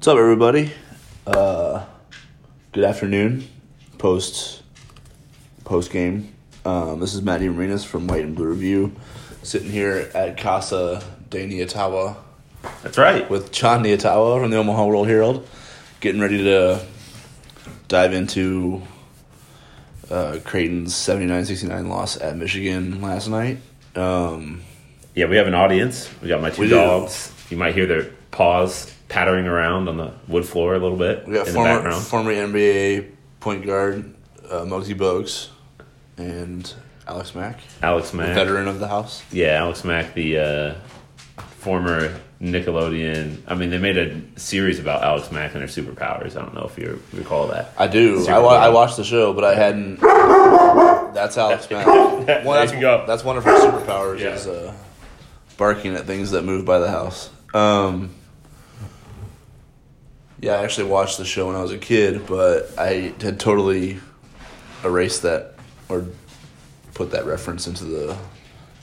What's up, everybody? Uh, good afternoon. Post post game. Um, this is Matt DeMarinis from White and Blue Review, sitting here at Casa de Nyatawa That's right. with Jon Nyatawa from the Omaha World Herald, getting ready to dive into uh, Creighton's 79-69 loss at Michigan last night. Um, Yeah, we have an audience. We got my two We do. dogs. You might hear their paws pattering around on the wood floor a little bit we got in the former, background. former NBA point guard uh, Muggsy Bogues and Alex Mack, Alex Mack. veteran of the house. Yeah, Alex Mack, the uh, former Nickelodeon. I mean, they made a series about Alex Mack and her superpowers. I don't know if you recall that. I do. I, wa- I watched the show, but I hadn't. That's Alex Mack. Well, that's, that's one of her superpowers Yeah. is uh, barking at things that move by the house. Um, yeah, I actually watched the show when I was a kid, but I had totally erased that or put that reference into the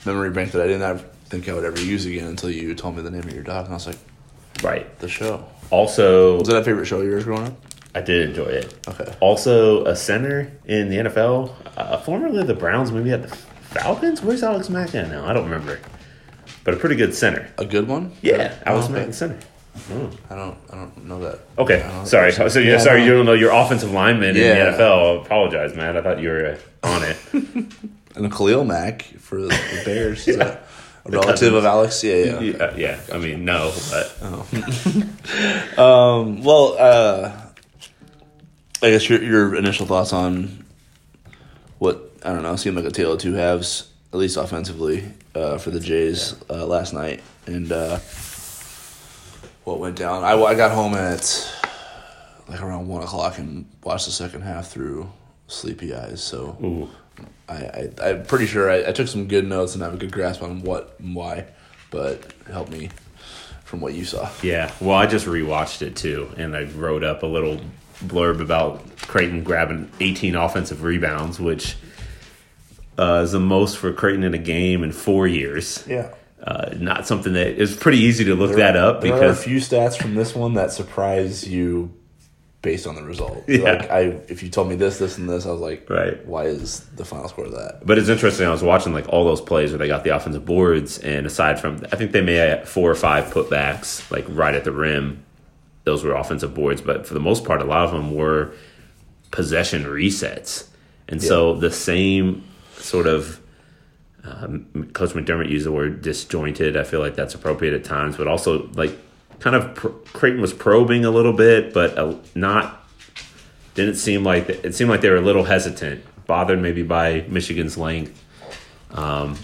memory bank that I didn't think I would ever use again until you told me the name of your dog, and I was like, Right. the show. Also, Was that a favorite show of yours growing up? I did enjoy it. Okay. Also, a center in the NFL, uh, formerly the Browns, maybe at the Falcons. Where's Alex Mack at now? I don't remember. But a pretty good center. A good one? Yeah, Oh, Alex okay. Mack, center. I don't. I don't know that. Okay, I don't- sorry. So, Yeah, yeah, sorry, you don't know your offensive lineman Yeah. in the NFL. Apologize, man. I thought you were uh, on it. And Khalil Mack for the Bears. Is that a relative of Alex? Yeah, yeah. yeah, uh, yeah, I mean, no, but Um, well, uh, I guess your your initial thoughts on what I don't know seemed like a tale of two halves, at least offensively, uh, for the Jays uh, last night, and uh, what went down. I, I got home at like around one o'clock and watched the second half through sleepy eyes. So ooh, I, I I'm pretty sure I, I took some good notes and have a good grasp on what and why, but help me from what you saw. yeah. Well, I just rewatched it too, and I wrote up a little blurb about Creighton grabbing 18 offensive rebounds, which uh, is the most for Creighton in a game in four years. Yeah. Uh, not something that is pretty easy to look that up there are a few stats from this one that surprise you based on the result. Yeah. Like I, if you told me this, this, and this, I was like, Right. Why is the final score that? But it's interesting. I was watching like all those plays where they got the offensive boards, and aside from, I think they may have four or five putbacks, like right at the rim. Those were offensive boards, but for the most part, a lot of them were possession resets, and so the same sort of. Um, Coach McDermott used the word disjointed. I feel like that's appropriate at times, but also like kind of pr- Creighton was probing a little bit, but uh, not didn't seem like it seemed like they were a little hesitant, bothered maybe by Michigan's length, um,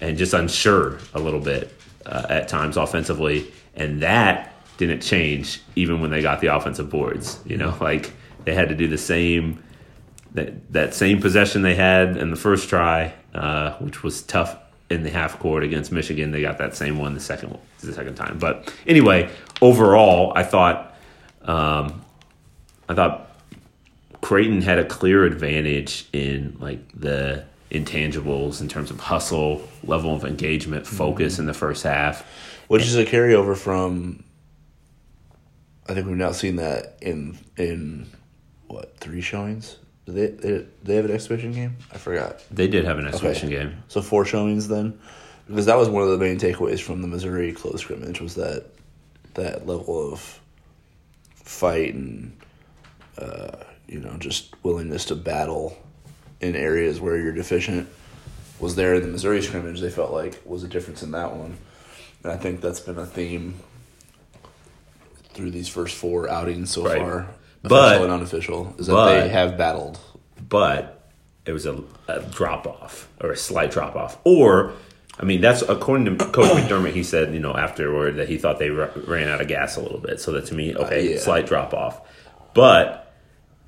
and just unsure a little bit uh, at times offensively, and that didn't change even when they got the offensive boards. You know, like they had to do the same that that same possession they had in the first try, uh, which was tough in the half court against Michigan. They got that same one the second the second time. But anyway, overall, I thought um, I thought Creighton had a clear advantage in like the intangibles in terms of hustle, level of engagement, focus in the first half. Which is a carryover from. I think we've now seen that in in what three showings? Do they they, they have an exhibition game? I forgot. They did have an exhibition Okay. game. So four showings then, because that was one of the main takeaways from the Missouri close scrimmage was that that level of fight and uh, you know just willingness to battle in areas where you're deficient was there in the Missouri scrimmage. They felt like was a difference in that one, and I think that's been a theme through these first four outings so Right. far, But- official and unofficial, is that but- they have battled. but it was a, a drop off or a slight drop off. Or, I mean, that's according to Coach McDermott. He said, you know, afterward that he thought they ra- ran out of gas a little bit. So that to me, okay, yeah. slight drop off. But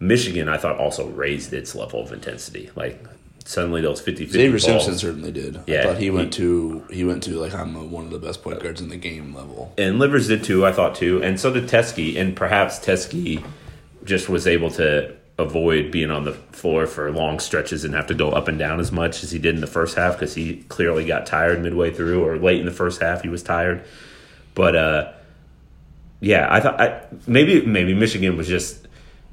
Michigan, I thought, also raised its level of intensity. Like suddenly those 50 50 Xavier balls. Simpson certainly did. I Yeah, thought he, he- went to he went to like I'm a, one of the best point guards in the game level. and Livers did too. I thought too, and so did Teske, and perhaps Teske just was able to avoid being on the floor for long stretches and have to go up and down as much as he did in the first half because he clearly got tired midway through or late in the first half he was tired. But uh, yeah, I thought I, maybe maybe Michigan was just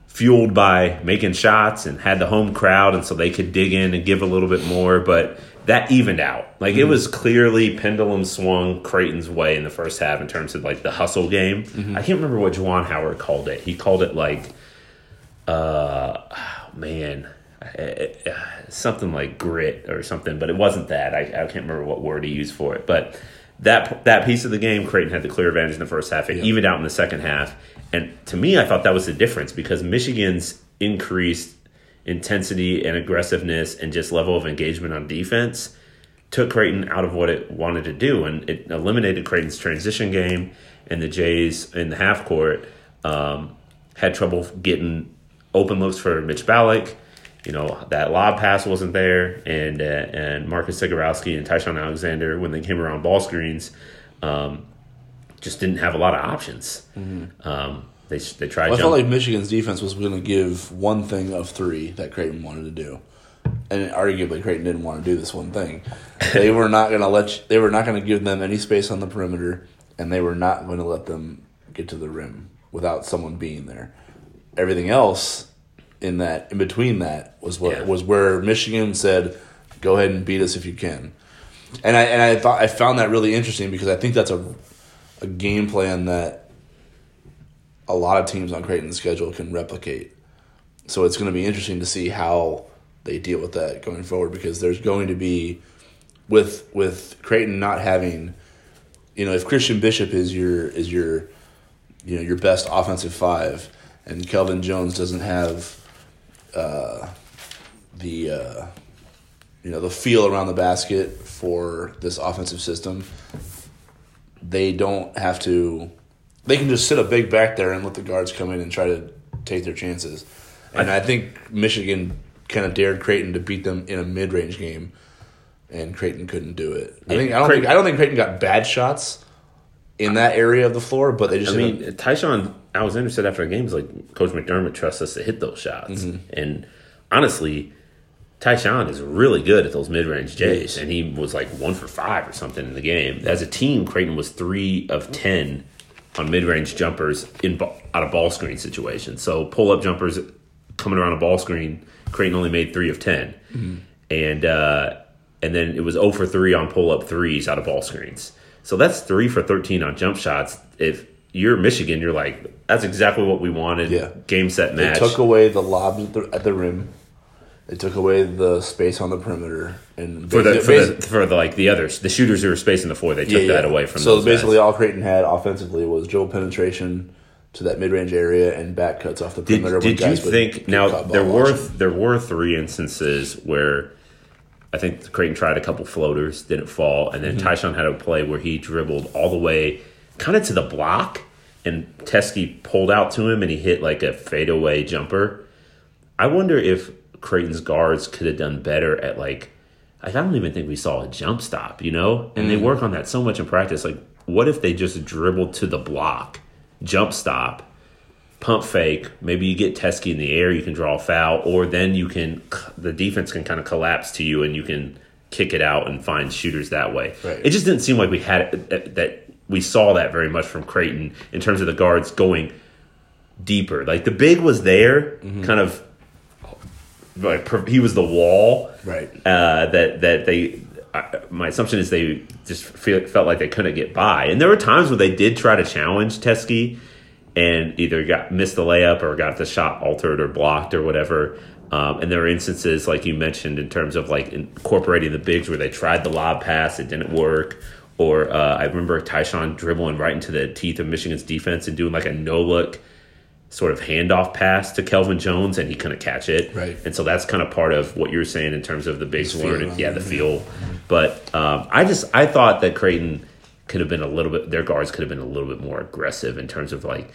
fueled by making shots and had the home crowd, and so they could dig in and give a little bit more, but. That evened out. Like it was clearly pendulum swung Creighton's way in the first half in terms of like the hustle game. I can't remember what Juwan Howard called it. He called it like uh oh, man uh, something like grit or something but it wasn't that I, I can't remember what word he used for it but that that piece of the game creighton had the clear advantage in the first half it Yeah. evened out in the second half and to me i thought that was the difference because michigan's increased intensity and aggressiveness and just level of engagement on defense took Creighton out of what it wanted to do, and it eliminated Creighton's transition game. And the Jays in the half court um, had trouble getting open looks for Mitch Ballock. You know that lob pass wasn't there, and uh, and Marcus Zegarowski and Ty-Shon Alexander when they came around ball screens, um, just didn't have a lot of options. Um, they they tried. Well, I felt like Michigan's defense was going to give one thing of three that Creighton wanted to do, and arguably Creighton didn't want to do this one thing. They were not going to let you, they were not going to give them any space on the perimeter, and they were not going to let them get to the rim without someone being there. Everything else in that in between that was what Yeah. was where Michigan said, "Go ahead and beat us if you can." And I and I thought I found that really interesting because I think that's a a game plan that a lot of teams on Creighton's schedule can replicate. So it's going to be interesting to see how they deal with that going forward because there's going to be with with Creighton not having you know if Christian Bishop is your is your you know your best offensive five and Kelvin Jones doesn't have uh, the uh, you know the feel around the basket for this offensive system they don't have to they can just sit a big back there and let the guards come in and try to take their chances. And I think Michigan kind of dared Creighton to beat them in a mid-range game, and Creighton couldn't do it. I think I don't Creighton- think I don't think Creighton got bad shots in that area of the floor, but they just I mean, a- Ty-Shon Alexander said after the game, he's like, Coach McDermott trusts us to hit those shots. Mm-hmm. And honestly, Ty-Shon is really good at those mid range J's. Yes. And he was like one for five or something in the game. As a team, Creighton was three of 10 on mid range jumpers in out of ball screen situations. So pull up jumpers coming around a ball screen, Creighton only made three of 10. Mm-hmm. And, uh, and then it was 0 for 3 on pull up threes out of ball screens. So that's 3 for 13 on jump shots. If you're Michigan, you're like, that's exactly what we wanted. Yeah. Game, set, they match. took away the lobs at the, at the rim. They took away the space on the perimeter and for the, for the for the like the others the shooters who were spacing the floor they took that away from So basically, guys. all Creighton had offensively was dribble penetration to that mid-range area and back cuts off the perimeter. when did you think now there were watching. there were three instances where I think Creighton tried a couple floaters didn't fall and then Mm-hmm. Ty-Shon had a play where he dribbled all the way kind of to the block and Teske pulled out to him and he hit like a fadeaway jumper. I wonder if Creighton's guards could have done better at like I don't even think we saw a jump stop, you know? And they Mm. work on that so much in practice. Like, what if they just dribbled to the block, jump stop, pump fake? Maybe you get Teske in the air, you can draw a foul, or then you can, the defense can kind of collapse to you and you can kick it out and find shooters that way. Right. It just didn't seem like we had that, that we saw that very much from Creighton in terms of the guards going deeper. Like the big was there, Mm-hmm. kind of like he was the wall Right. uh, that that they. I my assumption is they just feel, felt like they couldn't get by, and there were times where they did try to challenge Teske, and either got missed the layup or got the shot altered or blocked or whatever. Um, and there were instances like you mentioned in terms of like incorporating the bigs where they tried the lob pass, it didn't work. Or uh, I remember Ty-Shon dribbling right into the teeth of Michigan's defense and doing like a no look sort of handoff pass to Kelvin Jones, and he couldn't catch it. Right. And so that's kind of part of what you're saying in terms of the bigs learning. Yeah, the feel. But um, I just I thought that Creighton could have been a little bit. Their guards could have been a little bit more aggressive in terms of like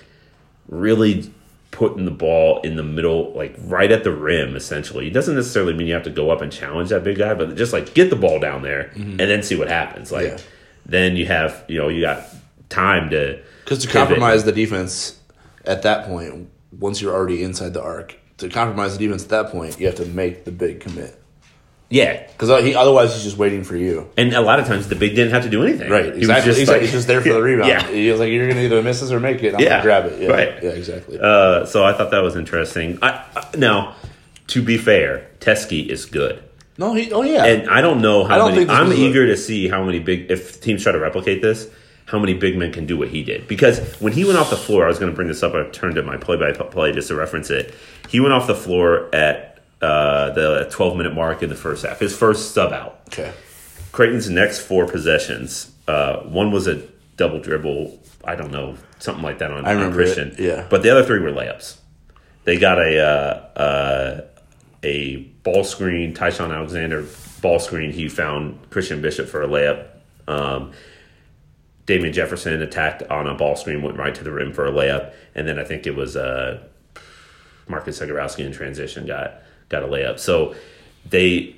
really putting the ball in the middle, like right at the rim. Essentially, it doesn't necessarily mean you have to go up and challenge that big guy, but just like get the ball down there and then see what happens. Like Yeah. then you have you know you got time to Because to pivot. compromise the defense at that point, once you're already inside the arc, to compromise the defense at that point, you have to make the big commit. Yeah, because he otherwise he's just waiting for you. and a lot of times the big didn't have to do anything. Right, He was just he's, like- he's just there for the rebound. Yeah. He was like, "You're gonna either miss this or make it." I'm Yeah, grab it. Yeah, right. Yeah, exactly. Uh, so I thought that was interesting. I, I, now, to be fair, Teske is good. no, he. Oh yeah. And I don't know how I don't many. think I'm eager to see how many big. If teams try to replicate this, how many big men can do what he did? Because when he went off the floor, I was going to bring this up. I turned to my play-by-play just to reference it. He went off the floor at uh, the 12 minute mark in the first half. His first sub out. okay. Creighton's next four possessions. Uh, one was a double dribble. I don't know something like that on, I on Christian. it, yeah. but the other three were layups. They got a uh, uh, a ball screen. Ty-Shon Alexander ball screen. He found Christian Bishop for a layup. Um, Damian Jefferson attacked on a ball screen, went right to the rim for a layup, and then I think it was uh, Marcus Zegarowski in transition got got a layup. So they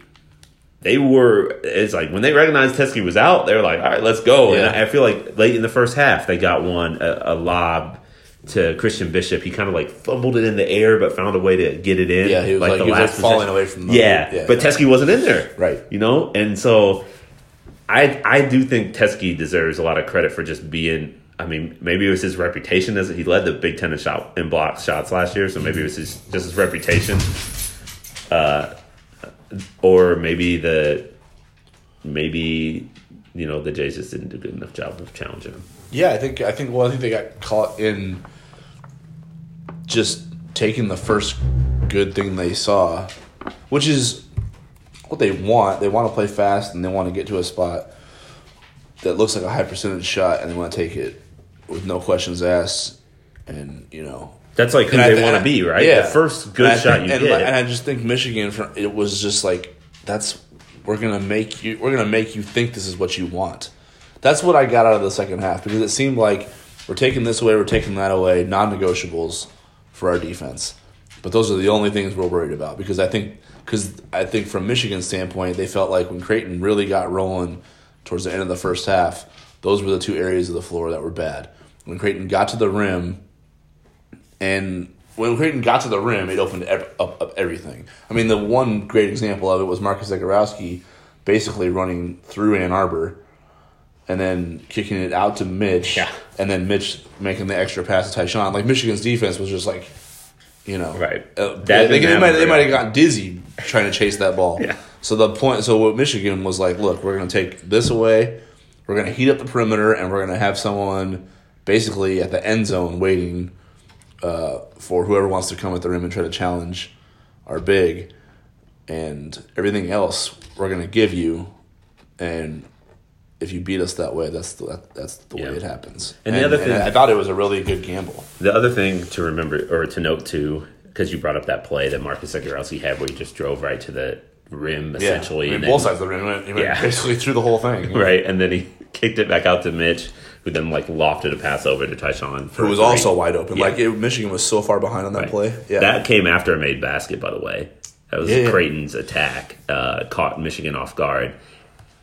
they were it's like when they recognized Teske was out, they were like, all right, let's go. Yeah. And I feel like late in the first half, they got one a, a lob to Christian Bishop. He kind of like fumbled it in the air, but found a way to get it in. Yeah, he was like- the he was, like, falling away from the- yeah, yeah. but Teske wasn't in there, Right. You know, and so I I do think Teske deserves a lot of credit for just being. I mean, maybe it was his reputation as he led the Big Ten in shot in block shots last year, so maybe it was his, just his reputation, uh, or maybe the maybe you know the Jays just didn't do a good enough job of challenging him. Yeah, I think I think well, I think they got caught in just taking the first good thing they saw, which is what they want. They want to play fast and they want to get to a spot that looks like a high percentage shot, and they want to take it with no questions asked. And you know, That's like who And they want to be, right? Yeah. The first good And shot think- you and, get. And I just think Michigan, it was just like that's we're gonna make you we're gonna make you think this is what you want. That's what I got out of the second half because it seemed like we're taking this away, we're taking that away, non-negotiables for our defense. But those are the only things we're worried about because I think because I think from Michigan's standpoint, they felt like when Creighton really got rolling towards the end of the first half, those were the two areas of the floor that were bad. When Creighton got to the rim, and when Creighton got to the rim, it opened ev- up, up everything. I mean, the one great example of it was Marcus Zegarowski basically running through Ann Arbor and then kicking it out to Mitch, Yeah. and then Mitch making the extra pass to Ty-Shon. Like Michigan's defense was just like, you know, Right. Uh, That they, they, might they might have gotten dizzy trying to chase that ball. Yeah. So the point, so what Michigan was like, look, we're going to take this away. We're going to heat up the perimeter, and we're going to have someone basically at the end zone waiting uh, for whoever wants to come at the rim and try to challenge our big, and everything else we're going to give you, and if you beat us that way, that's the, that, that's the Yeah. way it happens. And the other thing- I thought it was a really good gamble. The other thing to remember or to note too, because you brought up that play that Marcus Zegarowski had where he just drove right to the rim essentially, yeah. I and mean, then- both sides of the rim. He went, he went Yeah. basically through the whole thing. right, and then he kicked it back out to Mitch, who then like lofted a pass over to Ty-Shon, for Who was also wide open. Yeah. Like it, Michigan was so far behind on that Right. play. Yeah, That came after a made basket, by the way. That was yeah. Creighton's attack, uh, caught Michigan off guard.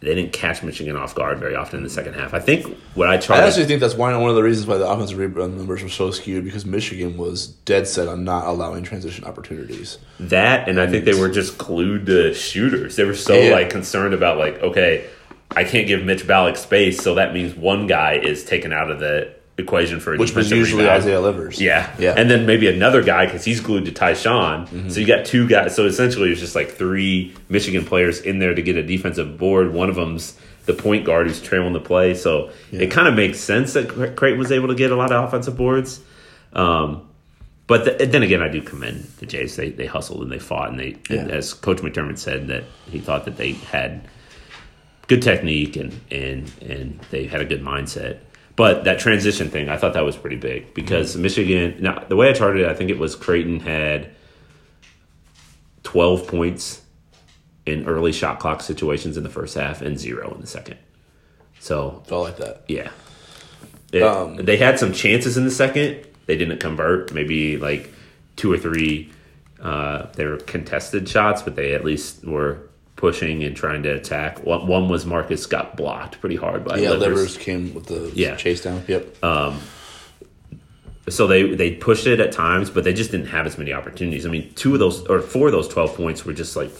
They didn't catch Michigan off guard very often in the second half. I think what I tried. I actually think that's one one of the reasons why the offensive rebound numbers were so skewed because Michigan was dead set on not allowing transition opportunities. That and I think they were just glued to shooters. They were so Yeah. like concerned about like, okay, I can't give Mitch Ballock space, so that means one guy is taken out of the equation for a Which was usually rebound. Isaiah Livers. Yeah, Yeah. and then maybe another guy because he's glued to Ty-Shon. So you got two guys. So essentially, it's just like three Michigan players in there to get a defensive board. One of them's the point guard who's trailing the play. So it kind of makes sense that Cre- Creighton was able to get a lot of offensive boards. Um, but th- then again, I do commend the Jays. They they hustled and they fought, and they and as Coach McDermott said that he thought that they had good technique and and and they had a good mindset. But that transition thing, I thought that was pretty big because Michigan. Now the way I charted it, I think it was Creighton had twelve points in early shot clock situations in the first half and zero in the second. So Felt like that. yeah. It- Um, they had some chances in the second. They didn't convert. Maybe like two or three. Uh, they were contested shots, but they at least were pushing and trying to attack. One, one was Marcus got blocked pretty hard by Yeah, Livers. Livers came with the Yeah. chase down. Yep. Um, so they they pushed it at times, but they just didn't have as many opportunities. I mean, two of those or four of those twelve points were just like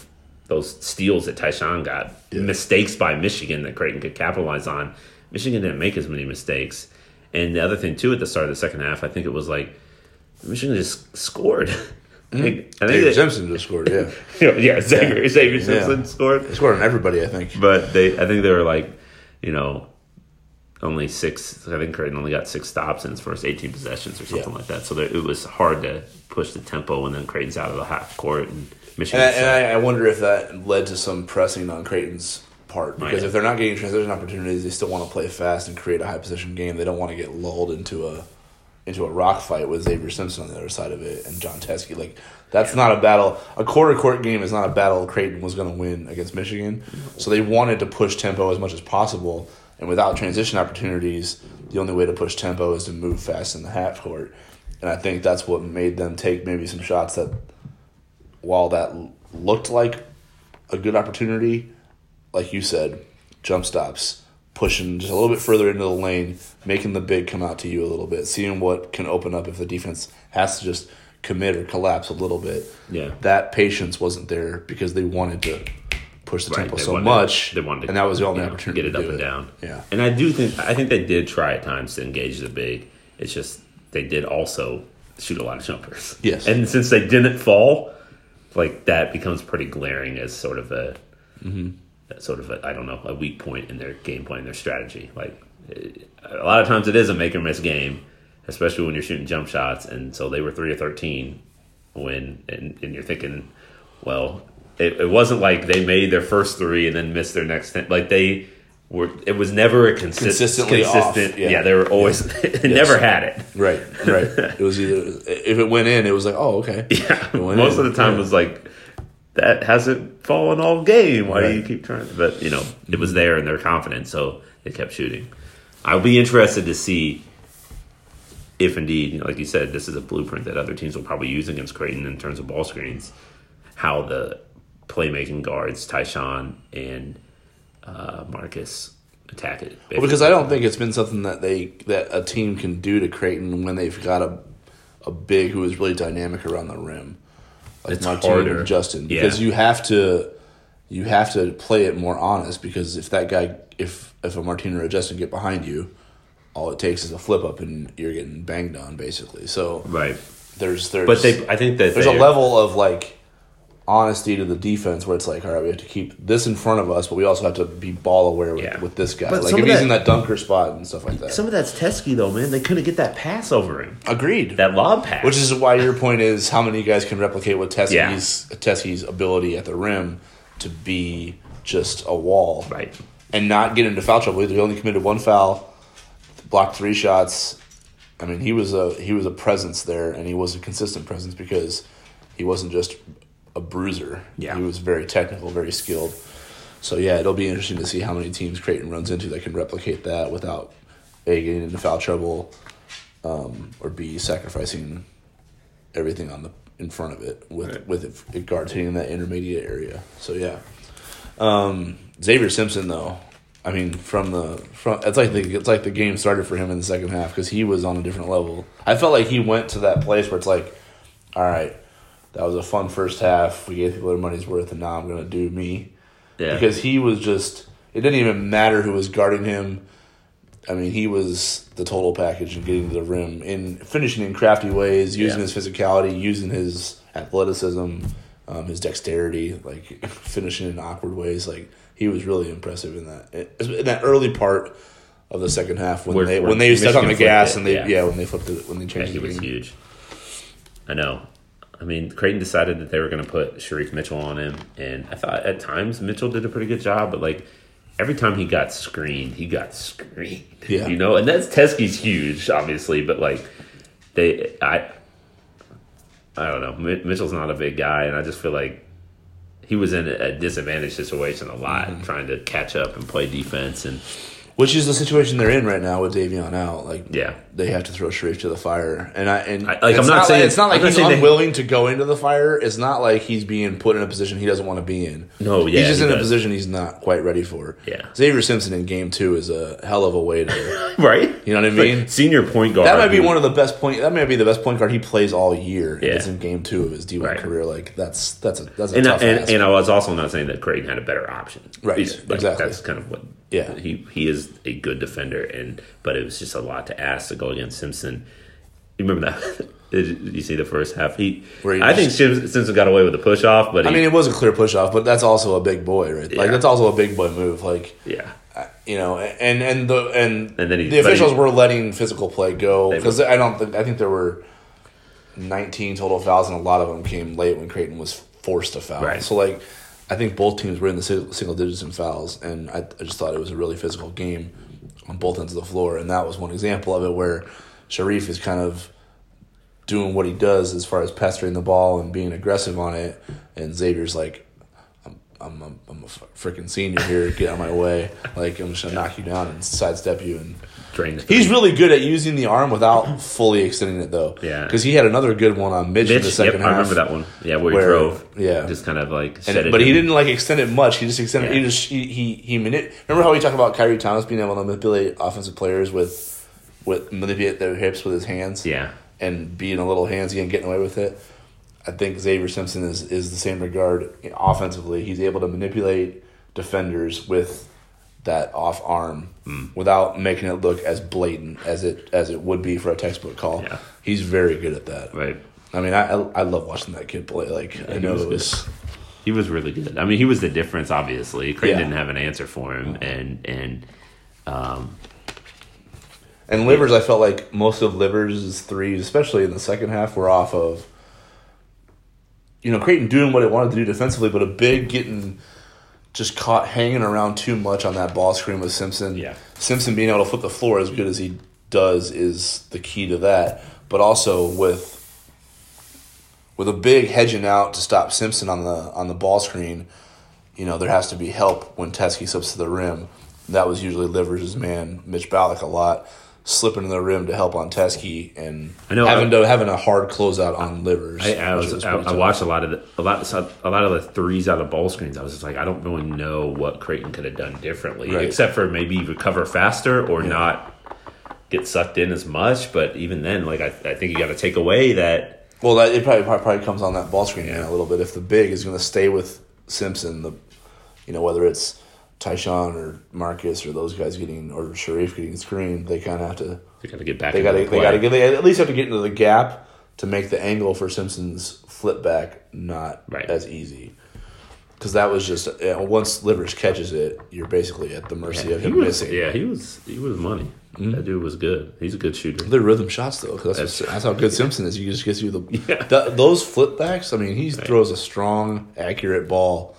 those steals that Ty-Shon got, mistakes by Michigan that Creighton could capitalize on. Michigan didn't make as many mistakes. And the other thing too, at the start of the second half, I think it was like Michigan just scored. Hmm? I think, I think Xavier Simpson just scored. Yeah, yeah, Xavier, Xavier Yeah. Simpson scored. he scored on everybody. I think. But they, I think they were like, you know, only six. I think Creighton only got six stops in his first 18 possessions or something Yeah. like that. So there, it was hard to push the tempo, and then Creighton's out of the half court, and Michigan. And, I, and I, I wonder if that led to some pressing on Creighton's part because Might if they're not getting transition opportunities, they still want to play fast and create a high position game. They don't want to get lulled into a into a rock fight with Xavier Simpson on the other side of it and Jon Teske. Like that's not a battle. A quarter court game is not a battle Creighton was going to win against Michigan. So they wanted to push tempo as much as possible. And without transition opportunities, the only way to push tempo is to move fast in the half court. And I think that's what made them take maybe some shots that while that looked like a good opportunity, like you said, jump stops, pushing just a little bit further into the lane, making the big come out to you a little bit, seeing what can open up if the defense has to just commit or collapse a little bit. Yeah. That patience wasn't there because they wanted to push the Right, tempo they so wanted- much, they wanted to, and that was the only you know, opportunity get it up and it. down. Yeah. and I do think I think they did try at times to engage the big. It's just they did also shoot a lot of jumpers. Yes. and since they didn't fall, like that becomes pretty glaring as sort of a mm-hmm. Sort of a I don't know a weak point in their game plan, their strategy. Like eh, a lot of times it is a make or miss game, especially when you're shooting jump shots. And so they were three or thirteen when, and, and you're thinking, well, it, it wasn't like they made their first three and then missed their next ten. Like they were, it was never a consist, Consistently consistent. yeah. Yeah. they were always they never had it. Right, right. it was either if it went in, it was like, oh, okay. Yeah, most in. of the time Yeah. it was like that hasn't fallen all game. Why do you keep trying? But you know, it was there and they're confident, so they kept shooting. I'll be interested to see if indeed, you know, like you said, this is a blueprint that other teams will probably use against Creighton in terms of ball screens. How the playmaking guards, Ty-Shon and uh, Marcus, attack it. Well, because I don't think it's been something that they that a team can do to Creighton when they've got a a big who is really dynamic around the rim, like It's Martin harder. and Justin, Yeah. because you have to you have to play it more honest. Because if that guy, if if a Martin or a Justin get behind you, all it takes is a flip up and you're getting banged on basically. So right. there's there's But they, I think that there's a level of like honesty to the defense where it's like, all right, we have to keep this in front of us, but we also have to be ball aware with, Yeah. with this guy. But like if he's that- in that dunker spot and stuff like that. Some of that's Teske though, man. They couldn't get that pass over him. Agreed. That lob pass. Which is why your point is how many guys can replicate what Teske's Yeah. Teske's ability at the rim to be just a wall, right. and not get into foul trouble. Either he only committed one foul, blocked three shots. I mean, he was a he was a presence there, and he was a consistent presence because he wasn't just a bruiser. Yeah. he was very technical, very skilled. So yeah, it'll be interesting to see how many teams Creighton runs into that can replicate that without a getting into foul trouble, um, or b sacrificing everything on the in front of it with Right. with it, it guards hitting that intermediate area. So yeah, um, Xavier Simpson though. I mean, from the from it's like the it's like the game started for him in the second half because he was on a different level. I felt like he went to that place where it's like, all right, that was a fun first half. We gave people their money's worth, and now I'm gonna do me Yeah. because he was just. It didn't even matter who was guarding him. I mean, he was the total package and getting to the rim in finishing in crafty ways, using Yeah. his physicality, using his athleticism, um, his dexterity, like finishing in awkward ways. Like he was really impressive in that in that early part of the second half when Where- they where when they stepped on the gas flipped and they yeah. yeah. when they flipped it when they Yeah, changed he the was game. huge. I know. I mean, Creighton decided that they were going to put Shereef Mitchell on him, and I thought at times Mitchell did a pretty good job, but like every time he got screened, he got screened. Yeah. you know, and that's Teske's huge, obviously, but like they, I, I don't know. Mitchell's not a big guy, and I just feel like he was in a disadvantaged situation a lot, Mm-hmm. trying to catch up and play defense, and Which is the situation they're in right now with Davion out. Like, Yeah. they have to throw Shereef to the fire, and I and I- like, I'm it's not saying- like, it's not like I'm not he's saying they- unwilling to go into the fire. It's not like he's being put in a position he doesn't want to be in. No, yeah, he's just he in a position he's not quite ready for. Yeah. Xavier Simpson in game two is a hell of a way to. right. You know what I It's like mean? senior point guard. That might be one of the best point. That might be the best point guard he plays all year. Yeah. It's in game two of his D one Right. career. Like that's that's a that's a And, tough and, and I was also not saying that Creighton had a better option. Right. Like, exactly. That's kind of what. Yeah. He he is a good defender, and but it was just a lot to ask to go against Simpson. You remember that? You see the first half? He, Where he I think Simpson got away with the push off, but I mean, it was a clear push off, but that's also a big boy, right? Like that's also a big boy move. Like yeah, you know, and and the and, And then he- the officials he- were letting physical play go because I don't think I think there were nineteen total fouls, and a lot of them came late when Creighton was forced to foul. Right. So like, I think both teams were in the single digits in fouls, and I, I just thought it was a really physical game on both ends of the floor, and that was one example of it where Shereef is kind of doing what he does as far as pestering the ball and being aggressive on it, and Xavier's like, I'm I'm I'm a freaking senior here, get out of my way, like I'm just gonna knock you down and sidestep you and. Drain the He's really good at using the arm without fully extending it, though. Yeah. because he had another good one on Mitch, in the second Yep, half. I remember that one. Yeah, where, where- he drove. yeah. just kind of like. Set it- it but he didn't like extend it much. He just extended. He just he he, he manip- Remember how we talked about Khyri Thomas being able to manipulate offensive players with with manipulate their hips with his hands. Yeah, and being a little handsy and getting away with it. I think Xavier Simpson is is the same regard offensively. He's able to manipulate defenders with that off arm without making it look as blatant as it as it would be for a textbook call. Yeah. He's very good at that. right. I mean, I I, love watching that kid play. Like I know was it was. He was really good. I mean, he was the difference. Obviously, Creighton Yeah. didn't have an answer for him, and and um, And Livers, I felt like most of Livers' threes, especially in the second half, were off of, you know, Creighton doing what it wanted to do defensively, but a big getting just caught hanging around too much on that ball screen with Simpson. Yeah. Simpson being able to flip the floor as good as he does is the key to that. But also with with a big hedging out to stop Simpson on the on the ball screen, you know, there has to be help when Teske slips to the rim. That was usually Livers' man, Mitch Ballock, a lot, slipping to the rim to help on Teske and I know, having I- to having a hard closeout on Livers. I, I was, I, watched a lot of the, a lot a lot of the threes out of ball screens. I was just like, I don't really know what Creighton could have done differently, Right. except for maybe recover faster or not get sucked in as much. But even then, like I, I think you got to take away that Well, that it probably probably comes on that ball screen man a little bit. If the big is going to stay with Simpson, the you know whether it's Ty-Shon or Marcus or those guys getting or Shereef getting screened, they kind of have to they got to get back. they got to the they got to get they at least have to get into the gap to make the angle for Simpson's flip back not Right. as easy. Because that was just once Livers catches it, you're basically at the mercy of him was, missing. yeah, he was he was money. Mm-hmm. That dude was good. He's a good shooter. They're rhythm shots though, 'cause that's, That's- that's how good Simpson is. He just gets you the Yeah. th- those flip backs. I mean, he throws a strong, accurate ball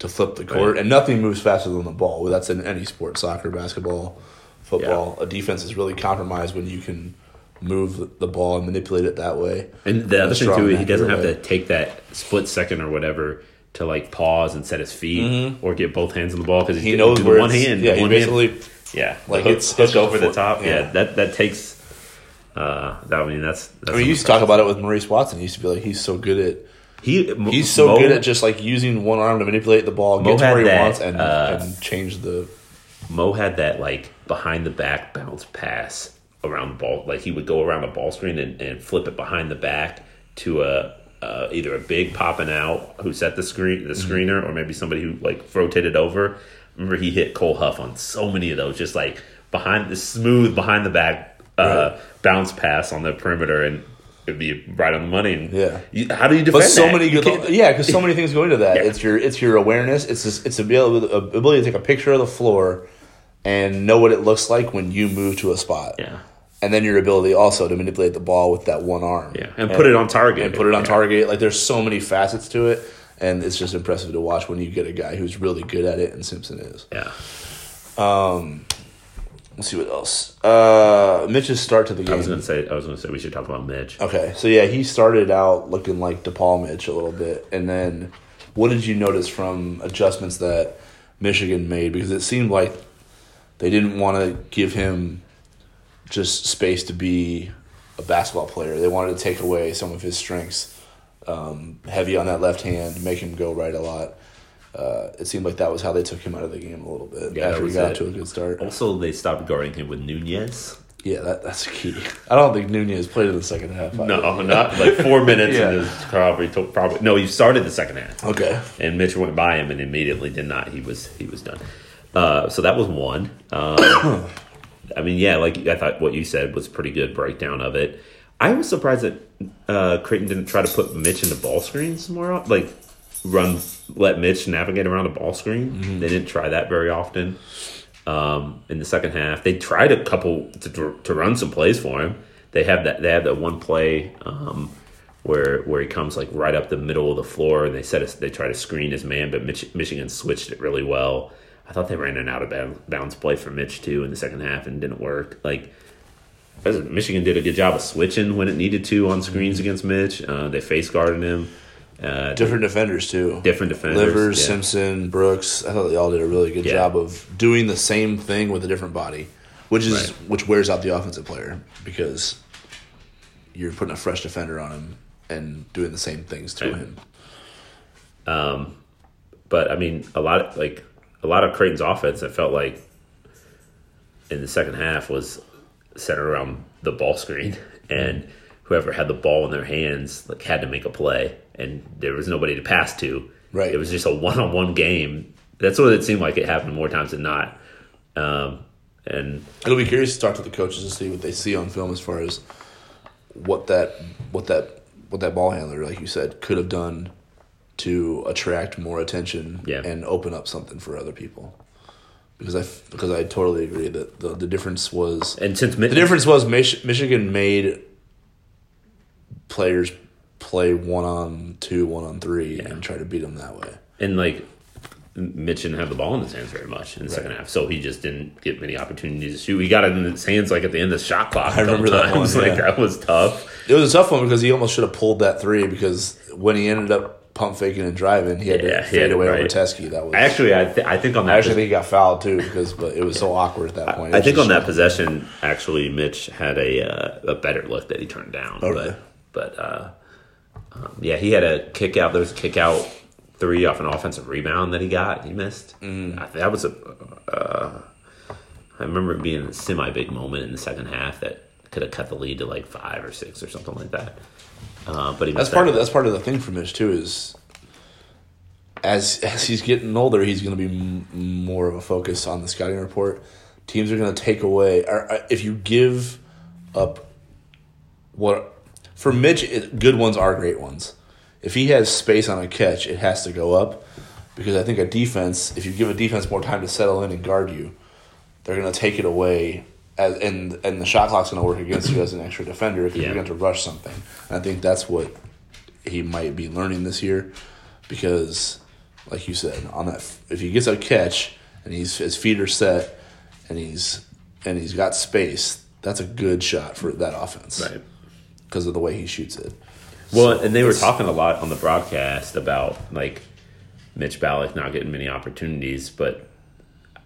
to flip the court, Right. and nothing moves faster than the ball. That's in any sport: soccer, basketball, football. A defense is really compromised when you can move the ball and manipulate it that way. And the other thing too, he doesn't have accurate to take that split second or whatever to like pause and set his feet or get both hands on the ball because Mm-hmm. He knows where one hand. Yeah, he one hand. basically. Yeah, Like, like hook, it's- hook over the top. yeah. Yeah. that that takes. Uh, that I mean that's. that's I mean, you used to talk about it with Maurice Watson. He used to be like, he's so good at. He. He's so Mo- good at just like using one arm to manipulate the ball, Mo get to where he that, wants, and, uh, and change the. Mo had that like behind the back bounce pass around the ball. Like he would go around the ball screen and, and flip it behind the back to a uh, either a big popping out who set the screen the Mm-hmm. screener or maybe somebody who like rotated over. Remember he hit Cole Huff on so many of those, just like behind the smooth behind the back uh, bounce pass on the perimeter and. Be right on the money, and Yeah. you, how do you defend But so that? many good, yeah, because so many things go into that. Yeah. It's your it's your awareness. It's just, it's a ability, ability to take a picture of the floor and know what it looks like when you move to a spot. Yeah. and then your ability also to manipulate the ball with that one arm. Yeah, and put it on target. and put it on Yeah. target. Like there's so many facets to it, and it's just impressive to watch when you get a guy who's really good at it, and Simpson is. Yeah, um, Let's see what else. Uh, Mitch's start to the game. I was gonna say. I was gonna say we should talk about Mitch. Okay, so yeah, he started out looking like DePaul Mitch a little bit, and then what did you notice from adjustments that Michigan made? Because it seemed like They didn't want to give him just space to be a basketball player. They wanted to take away some of his strengths. Um, heavy on that left hand, make him go right a lot. Uh, it seemed like that was how they took him out of the game a little bit Yeah, after he got it. to a good start. Also, they stopped guarding him with Nunez. Yeah, that, that's a key. I don't think Nunez played in the second half. either. No, not like four minutes Yeah. into probably probably no. He started the second half, Okay. and Mitch went by him and immediately did not. He was he was done. Uh, so that was one. Um, I mean, yeah, like I thought what you said was pretty good breakdown of it. I was surprised that uh, Creighton didn't try to put Mitch into ball screens more, like run let Mitch navigate around a ball screen. They didn't try that very often um, in the second half. They tried a couple to, to run some plays for him. They have that. They have that one play um, where where he comes like right up the middle of the floor, and they set us. They try to screen his man, but Mich- Michigan switched it really well. I thought they ran an out of bounds play for Mitch too in the second half, and didn't work. Like Michigan did a good job of switching when it needed to on screens against Mitch. Uh, they face guarded him. Uh, Different defenders, too. different defenders. Livers, yeah. Simpson, Brooks. I thought they all did a really good Yeah. job of doing the same thing with a different body, which is Right. which wears out the offensive player because you're putting a fresh defender on him and doing the same things to Right. him. But I mean, a lot of, like a lot of Creighton's offense. I felt like in the second half was centered around the ball screen, and whoever had the ball in their hands like had to make a play, and there was nobody to pass to. Right. It was just a one-on-one game. That's what it seemed like. It happened more times than not. Um, and It'll be curious to talk to the coaches and see what they see on film as far as what that what that what that ball handler, like you said, could have done to attract more attention Yeah. and open up something for other people. Because I because I totally agree that the the difference was and since the difference was Mich- Michigan made players play one on two, one on three, and try to beat them that way. and like Mitch didn't have the ball in his hands very much in the second half, so he just didn't get many opportunities to shoot. He got it in his hands like at the end of the shot clock. I remember that one, Like yeah. that was tough. It was a tough one because he almost should have pulled that three because when he ended up pump faking and driving, he had Yeah, to fade had- away over right. Teske. That was Actually, I, th- I think on that. I actually think he got fouled too because but it was so awkward at that point. It I think on that possession, actually, Mitch had a uh, a better look that he turned down. Okay. But but uh, um, yeah, he had a kick out. There was a kick out three off an offensive rebound that he got. He missed. Mm. I, that was a. Uh, I remember it being a semi big moment in the second half that could have cut the lead to like five or six or something like that. Uh, but he That's part that. of that's part of the thing for Mitch too is as as he's getting older, he's going to be m- more of a focus on the scouting report. Teams are going to take away or, uh, if you give up what for Mitch, it, good ones are great ones. If he has space on a catch, it has to go up because I think a defense, if you give a defense more time to settle in and guard you, they're going to take it away. As, and and the shot clock's going to work against you as an extra defender if Yeah. you're going to rush something. And I think that's what he might be learning this year because, like you said, on that if he gets a catch and he's his feet are set and he's and he's got space, that's a good shot for that offense Right. Because of the way he shoots it. Well, and they were talking a lot on the broadcast about like Mitch Ballock not getting many opportunities, but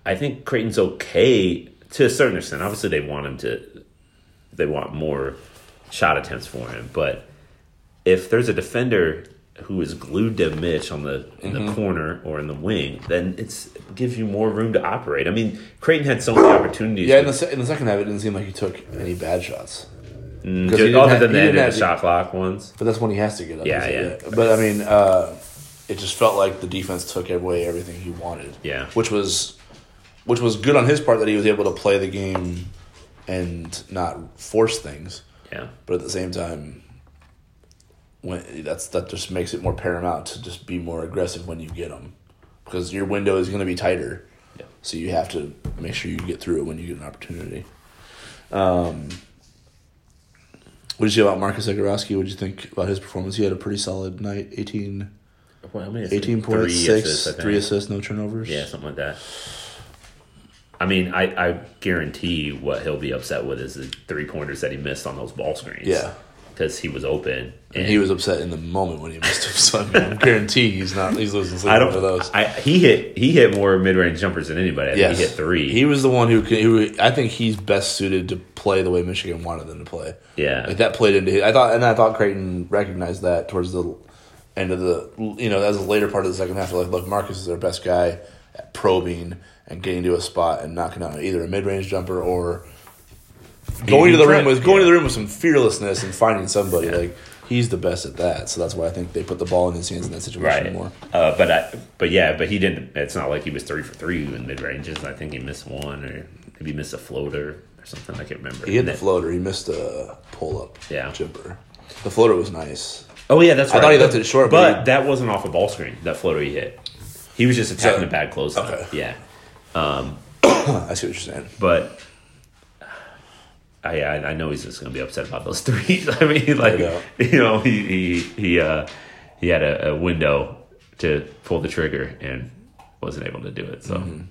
I think Creighton's okay to a certain extent. Obviously, they want him to, they want more shot attempts for him. But if there's a defender who is glued to Mitch on the in Mm-hmm. the corner or in the wing, then it's it gives you more room to operate. I mean, Creighton had so many opportunities. Yeah, in the, in the second half, it didn't seem like he took any bad shots. Mm, didn't other have- than he the end of the shot clock ones. But that's when he has to get up. Yeah, it? yeah. But I mean, uh, it just felt like the defense took away everything he wanted. Yeah. which was which was good on his part that he was able to play the game and not force things. Yeah. But at the same time, when that's that just makes it more paramount to just be more aggressive when you get them because your window is going to be tighter. Yeah. So you have to make sure you get through it when you get an opportunity. Um, what did you say about Marcus Zegarowski? What did you think about his performance? He had a pretty solid night. 18, Well, how many 18 Three points, six, assists, three assists, no turnovers. Yeah, something like that. I mean, I, I guarantee what he'll be upset with is the three pointers that he missed on those ball screens. Yeah. Because he was open. And he was upset in the moment when he missed him. So I, mean, I guarantee he's not. He's losing sleep I over don't. those. I, he hit he hit more mid range jumpers than anybody. I think Yes. he hit three. He was the one who, who I think he's best suited to play the way Michigan wanted them to play. yeah, Like that played into his, I thought, and I thought Creighton recognized that towards the end of the, you know, that was the later part of the second half. Like, look, Marcus is our best guy at probing and getting to a spot and knocking out either a mid range jumper or going to the rim with going to the rim with some fearlessness and finding somebody. Like he's the best at that. So that's why I think they put the ball in his hands in that situation right. more. Uh, but I, but yeah, but he didn't. It's not like he was three for three in mid ranges. I think he missed one, or maybe missed a floater or something. I can't remember. He hit And the floater. He missed a pull up Yeah. jumper. The floater was nice. Oh yeah, that's I thought he left it short, but, but he- that wasn't off a ball screen. That floater he hit. He was just attacking So- the bad close. okay. Yeah, I see what you're saying. but. I, I I know he's just gonna be upset about those threes. I mean, like know. you know, he he he uh, he had a, a window to pull the trigger and wasn't able to do it. So, Mm-hmm.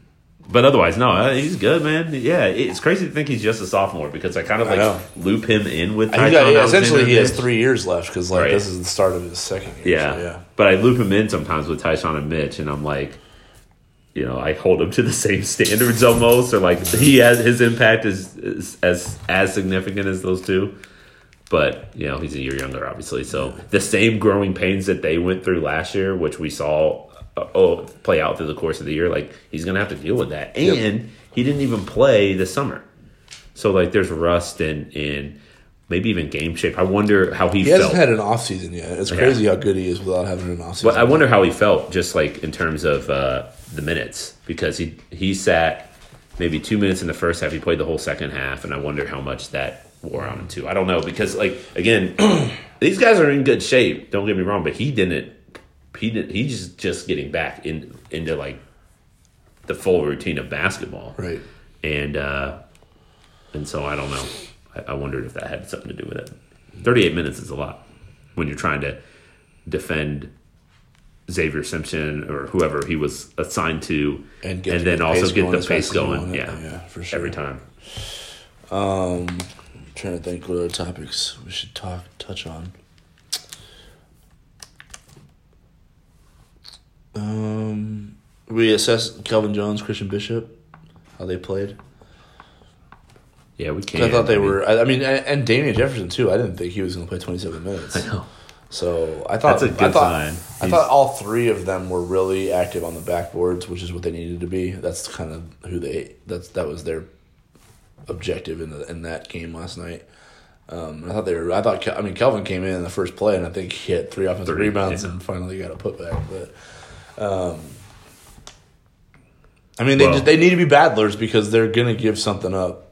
but otherwise, no, uh, he's good, man. Yeah, it's crazy to think he's just a sophomore because I kind of like loop him in with. Got, yeah, essentially, he has three years left because like Right. this is the start of his second year. Yeah. so, yeah. But I loop him in sometimes with Ty-Shon and Mitch, and I'm like, you know, I hold him to the same standards almost, or like he has his impact is, is as as significant as those two. But you know, he's a year younger, obviously. So the same growing pains that they went through last year, which we saw uh, oh play out through the course of the year, like he's gonna have to deal with that. And he didn't even play this summer, so like there's rust and and maybe even game shape. I wonder how he, He felt. hasn't had an off season yet. It's crazy how good he is without having an off season. But I wonder how he felt, just like in terms of uh, the minutes, because he he sat maybe two minutes in the first half. He played the whole second half, and I wonder how much that wore on him too. I don't know because, like, again, these guys are in good shape. Don't get me wrong, but he didn't. He did. He's just just getting back in into like the full routine of basketball, right. and uh, and so I don't know. I, I wondered if that had something to do with it. Thirty eight minutes is a lot when you're trying to defend Zavier Simpson or whoever he was assigned to, And and, then also get the pace you going. Yeah, Yeah, for sure. every time. Um, trying to think what other topics we should talk touch on. Um, we assessed Kelvin Jones, Christian Bishop, how they played. Yeah, we can't. I thought they were. I, I mean, and, and Damien Jefferson too. I didn't think he was going to play twenty seven minutes. I know. So I thought That's a good I thought, sign. I He's- thought all three of them were really active on the backboards, which is what they needed to be. That's kind of who they. That's that was their objective in the, in that game last night. Um, I thought they were. I thought. I mean, Kelvin came in in the first play, and I think he had three offensive Three, rebounds yeah. and finally got a putback. But, um, I mean, they Well- just, they need to be battlers because they're gonna give something up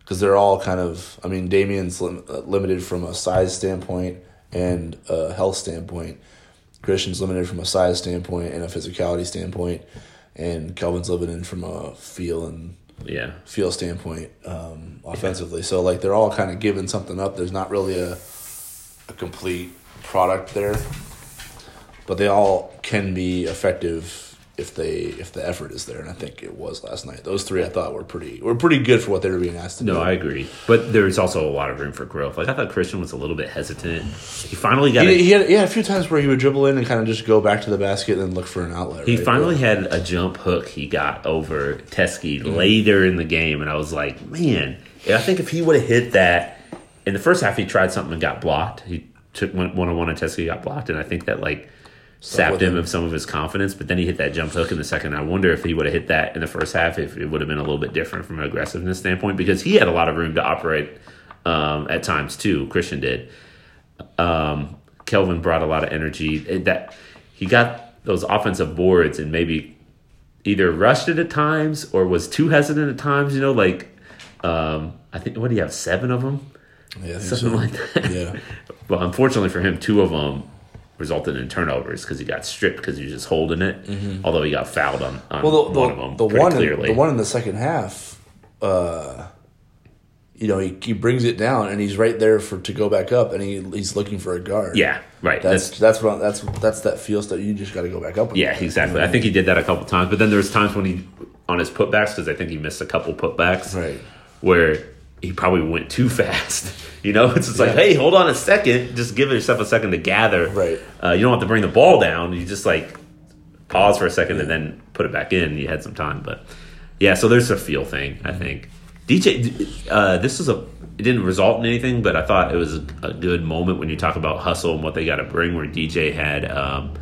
because they're all kind of. I mean, Damien's lim- uh, limited from a size standpoint and a health standpoint. Christian's limited from a size standpoint and a physicality standpoint, and Kelvin's limited from a feel and Yeah, feel standpoint um, offensively. So like they're all kind of giving something up. There's not really a a complete product there, but they all can be effective if they if the effort is there. And I think it was last night. Those three I thought were pretty were pretty good for what they were being asked to no, do. No, I agree. But there's also a lot of room for growth. Like I thought Christian was a little bit hesitant. He finally got. he, a, he had had a few times where he would dribble in and kind of just go back to the basket and look for an outlet. He right? finally had a jump hook he got over Teske Mm-hmm. later in the game, and I was like, man, I think if he would have hit that in the first half, he tried something and got blocked. He took one on one and Teske got blocked, and I think that like sapped him of some of his confidence. But then he hit that jump hook in the second. I wonder if he would have hit that in the first half, if it would have been a little bit different from an aggressiveness standpoint, because he had a lot of room to operate um, at times too. Christian did um, Kelvin brought a lot of energy. That he got those offensive boards and maybe either rushed it at times or was too hesitant at times. You know, like um, I think what do you have seven of them, yeah, something so. like that. yeah. Well, unfortunately for him, two of them resulted in turnovers because he got stripped because he was just holding it. Although he got fouled on, on Mm-hmm. Well, the, one the, of them the one in, the one in the second half, uh, you know, he, he brings it down and he's right there for to go back up, and he he's looking for a guard. yeah, right. that's That's that's what that's that's that feel stuff. You just got to go back up. with Yeah, exactly. I think he did that a couple times, but then there's times when he on his putbacks because I think he missed a couple putbacks, Right. Where he probably went too fast. You know, it's just like, hey, hold on a second. Just give yourself a second to gather. Right. Uh, you don't have to bring the ball down. You just like pause for a second and then put it back in. You had some time, but yeah. So there's a feel thing. I think DJ. Uh, this is a. It didn't result in anything, but I thought it was a, a good moment when you talk about hustle and what they got to bring. Where DJ had. Um,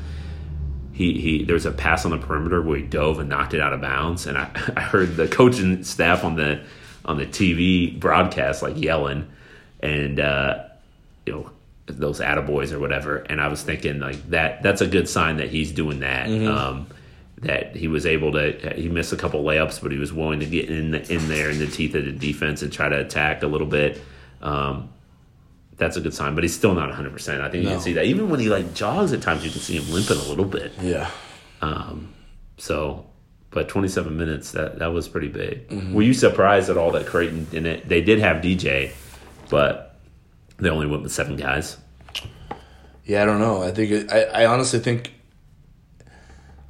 he, he there was a pass on the perimeter where he dove and knocked it out of bounds, and I, I heard the coaching staff on the on the TV broadcast like yelling, and uh, you know those attaboys or whatever. And I was thinking like that that's a good sign that he's doing that. Um, that he was able to he missed a couple layups, but he was willing to get in the, in there in the teeth of the defense and try to attack a little bit. Um, that's a good sign, but he's still not 100. percent I think you can see that even when he like jogs at times, you can see him limping a little bit. Yeah. So, but 27 minutes that that was pretty big. Mm-hmm. Were you surprised at all that Creighton in it? They did have DJ, but they only went with seven guys. Yeah, I don't know. I think it, I, I honestly think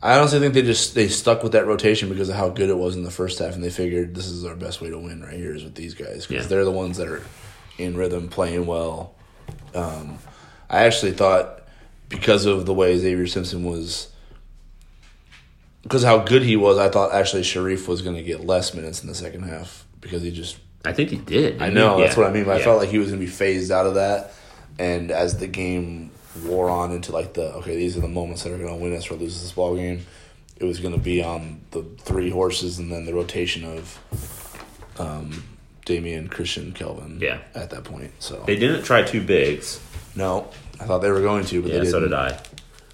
I honestly think they just they stuck with that rotation because of how good it was in the first half, and they figured this is our best way to win right here is with these guys because Yeah. they're the ones that are in rhythm, playing well. Um, I actually thought because of the way Zavier Simpson was, because how good he was, I thought actually Shereef was going to get less minutes in the second half because he just I think he did. I know he? that's Yeah. what I mean. But I Yeah. felt like he was going to be phased out of that, and as the game wore on into like the okay, these are the moments that are going to win us or lose this ball game. It was going to be on the three horses, and then the rotation of um, Damien, Christian, Kelvin. Yeah. at that point. So they didn't try two bigs. no, I thought they were going to, but Yeah, they so didn't. did I.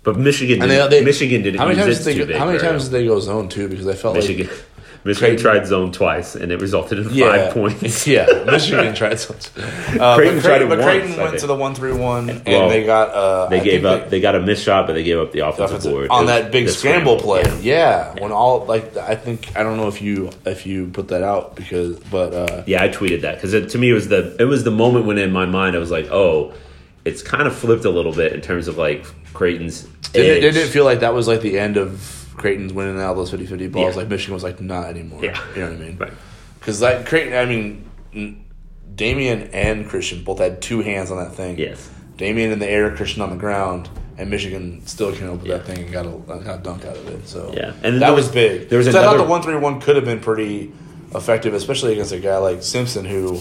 But Michigan, didn't, they, they, Michigan didn't How many times did they? big How many times did they go zone too? Because I felt Michigan? like Michigan Creighton- tried zone twice, and it resulted in yeah, five points. yeah, Michigan tried. So, uh, Creighton but tried it but once, Creighton I went to the one three one, and Well, they got. Uh, They I gave up. They, got a missed shot, but they gave up the offensive, offensive- board on It that big the scramble play. Yeah. Yeah. when all like I think I don't know if you if you put that out because but uh, Yeah, I tweeted that because to me it was the it was the moment when in my mind I was like, oh, it's kind of flipped a little bit in terms of like Creighton's. did it, edge. did it feel like that was like the end of Creighton's winning all those 50-50 balls? Yeah. Like Michigan was like not anymore. Yeah. you know what I mean? Right. Because like Creighton, I mean, Damien and Christian both had two hands on that thing. Yes. Damien in the air, Christian on the ground, and Michigan still came up with Yeah. that thing and got a got a dunk out of it. So Yeah. And that was was- big. there was 'Cause I thought another- the one three one could have been pretty effective, especially against a guy like Simpson who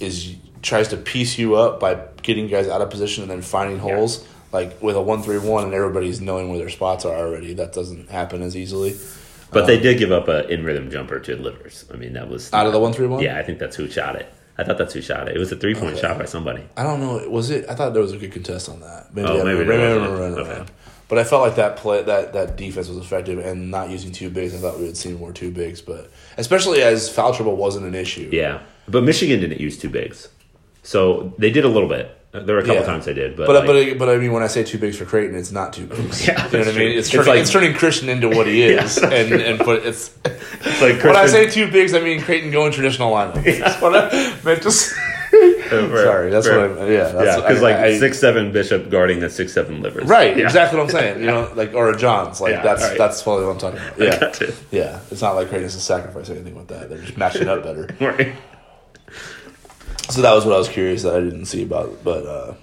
is tries to piece you up by getting guys out of position and then finding holes. Like with a one three one and everybody's knowing where their spots are already, that doesn't happen as easily. But they um, did give up a in rhythm jumper to Livers. I mean, that was Out of the 1-3-1? Yeah, I think that's who shot it. I thought that's who shot it. It was a three point Okay. shot by somebody. I don't know. Was it? I thought there was a good contest on that. Maybe Oh, I maybe don't there know. Maybe I don't know. Okay. But I felt like that play, that that defense was effective, and not using two bigs. I thought we would see more two bigs, but especially as foul trouble wasn't an issue. Yeah, but Michigan didn't use two bigs, so they did a little bit. There were a couple Yeah. times they did, but But like- but but I mean, when I say two bigs for Creighton, it's not two bigs. Yeah, you know what I mean? It's It's turning, like- it's turning Christian into what he is, and and but it's it's like when I say Christian- two bigs, I mean Creighton going traditional lineup. That's what I meant to say. Fair, Sorry, that's fair. what I. Yeah, that's yeah, because like I- six seven Bishop guarding a six seven Livers. Right, Yeah. exactly what I'm saying. You know, like or a Johns, like Yeah, that's alright. that's probably what I'm talking about. Yeah, yeah. It's not like Creighton has to sacrifice or anything with that. They're just matching up better. Right. So that was what I was curious that I didn't see about, but uh,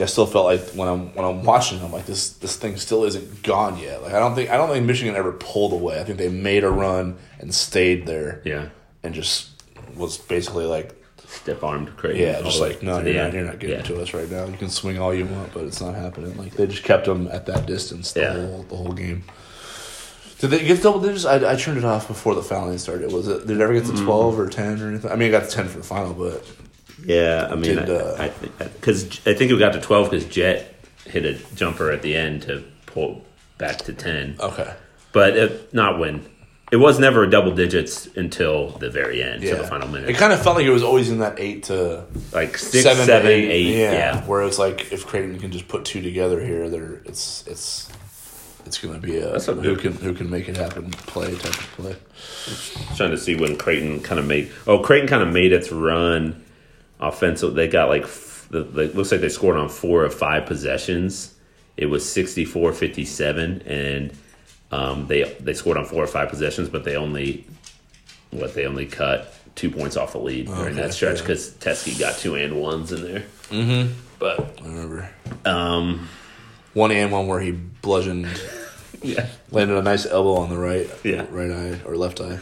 I still felt like when I'm when I'm watching, I'm like this this thing still isn't gone yet. Like I don't think I don't think Michigan ever pulled away. I think they made a run and stayed there Yeah. and just was basically like Stiff armed Creighton. yeah, just like no, you're not, you're not getting Yeah. to us right now. You can swing all you want, but it's not happening. Like they just kept them at that distance the Yeah. whole the whole game. Did they get double digits? I, I turned it off before the fouling started. Was it? Did it ever get to Mm-hmm. twelve or ten or anything? I mean, I got to ten for the final, but Yeah, I mean, Did, uh, I, I, because I, think it got to twelve because Jett hit a jumper at the end to pull back to ten, okay. but it, not when it was never double digits until the very end, Yeah, to the final minute, It kind of felt like it was always in that eight to like six, seven, seven, eight, eight. yeah, yeah. where it's like if Creighton can just put two together here, there it's it's it's going to be a That's a who can who can make it happen play type of play. trying to see when Creighton kind of made. Oh, Creighton kind of made its run offensive. They got like the, the looks like they scored on four of five possessions. It was 64-57 and um, they they scored on four or five possessions, but they only what they only cut two points off the lead during Okay, that stretch yeah. because Teske got two and ones in there. Mm-hmm. But I remember um, one and one where he bludgeoned, yeah, landed a nice elbow on the right, Yeah. right eye or left eye.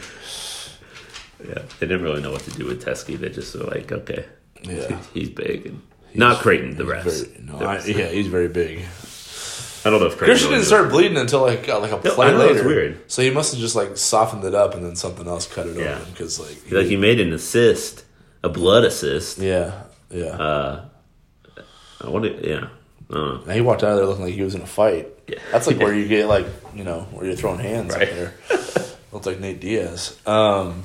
yeah, they didn't really know what to do with Teske. They just were like, okay, Yeah. he's big, and not Creighton, the He's rest. very- no, The I, yeah, he's very big. I don't know if Creighton Christian didn't start bleeding until like like a play know, later. weird. So he must have just like softened it up and then something else cut it Yeah. open because like Like he made an assist, a blood assist. yeah yeah. Uh, I wonder, yeah. Know. Now he walked out of there looking like he was in a fight. Yeah. That's like where you get like you know where you're throwing hands Right. up there. Looks like Nate Diaz. Um,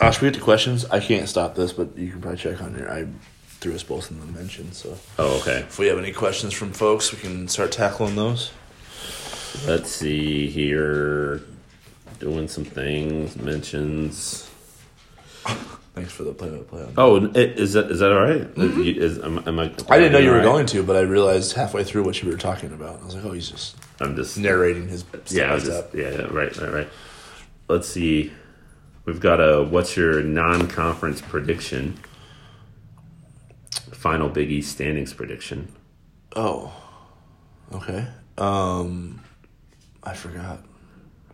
uh, should we get to questions? I can't stop this, but you can probably check on your. I threw us both in the mention, so Oh, okay. if we have any questions from folks, we can start tackling those. Let's see here. Doing some things, mentions. Thanks for the play by play. Oh, i- is that is that all right? You- Is, am, am I, I didn't know you were right? going to, but I realized halfway through what you were talking about. I was like, oh, he's just I'm just narrating his yeah, just, yeah, yeah, right, right, right. Let's see. We've got a what's your non-conference prediction? Final Big East standings prediction. Oh, okay. Um, I forgot.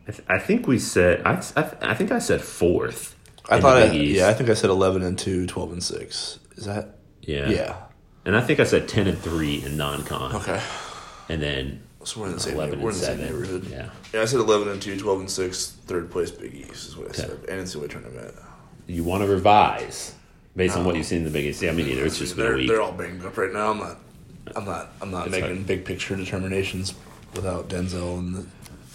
I, th- I think we said I, I, I think I said fourth. I thought, I, yeah, I think I said 11 and 2, 12 and 6. Is that? yeah, Yeah. And I think I said ten and three in non-con, Okay. and then So we're in the same, eleven we're in the same neighborhood. Yeah, Yeah, I said 11 and 2, 12 and 6, third place Big East is what I Okay. said. And it's the way tournament. you want to revise based on what you've seen in the Big East. Yeah, me neither. It's just been a They're, week. they're all banged up right now. I'm not, I'm not, I'm not It's making hard. big picture determinations without Denzel and the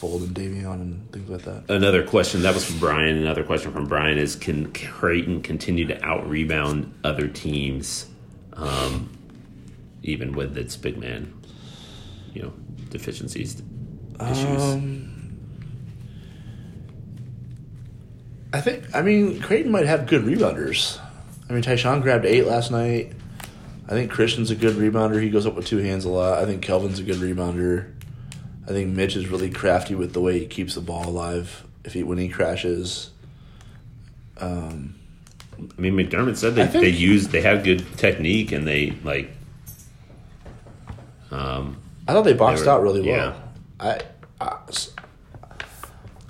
Fold and Davion and things like that. Another question that was from Brian. Another question from Brian is: Can Creighton continue to out rebound other teams, um, even with its big man, you know, deficiencies, issues? Um, I think. I mean, Creighton might have good rebounders. I mean, Ty-Shon grabbed eight last night. I think Christian's a good rebounder. He goes up with two hands a lot. I think Kelvin's a good rebounder. I think Mitch is really crafty with the way he keeps the ball alive. If he when he crashes, um, I mean, McDermott said they, think- they used they had good technique and they like. Um, I thought they boxed They were- out really well. yeah. I, I,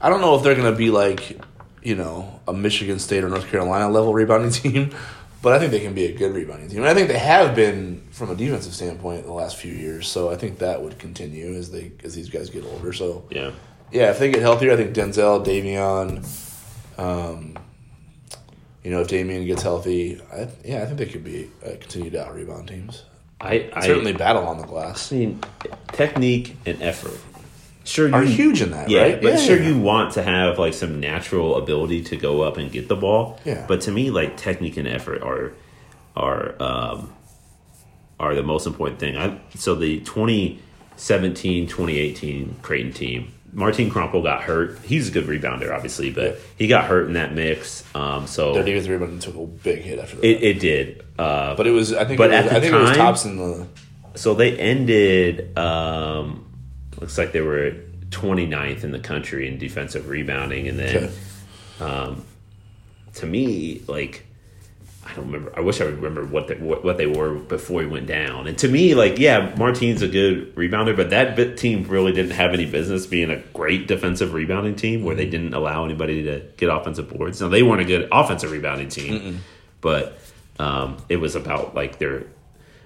I don't know if they're going to be like, you know, a Michigan State or North Carolina level rebounding team, but I think they can be a good rebounding team. And I think they have been from a defensive standpoint the last few years. So I think that would continue as they as these guys get older. So yeah, yeah, if they get healthier, I think Denzel, Davion, um, you know, if Damien gets healthy, I, yeah, I think they could be uh, continue to out rebound teams. I, I Certainly battle on the glass. I mean, technique and effort. Sure, you, are huge in that, yeah, right? But Yeah, sure, yeah. you want to have like some natural ability to go up and get the ball. Yeah. But to me, like technique and effort are are um, are the most important thing. I so the 2017-2018 Creighton team. Martin Krampelj got hurt. He's a good rebounder, obviously, but Yeah. he got hurt in that mix. Um, so Their it, defensive rebounding took a big hit after that. it did. Uh, but it was I think But it was, at the I think it was time- tops in the so they ended um looks like they were 29th in the country in defensive rebounding and then Okay. to me like I don't remember. I wish I would remember what they, what, what they were before he went down. And to me, like, yeah, Martine's a good rebounder, but that bit team really didn't have any business being a great defensive rebounding team where they didn't allow anybody to get offensive boards. Now they weren't a good offensive rebounding team, but um, it was about like their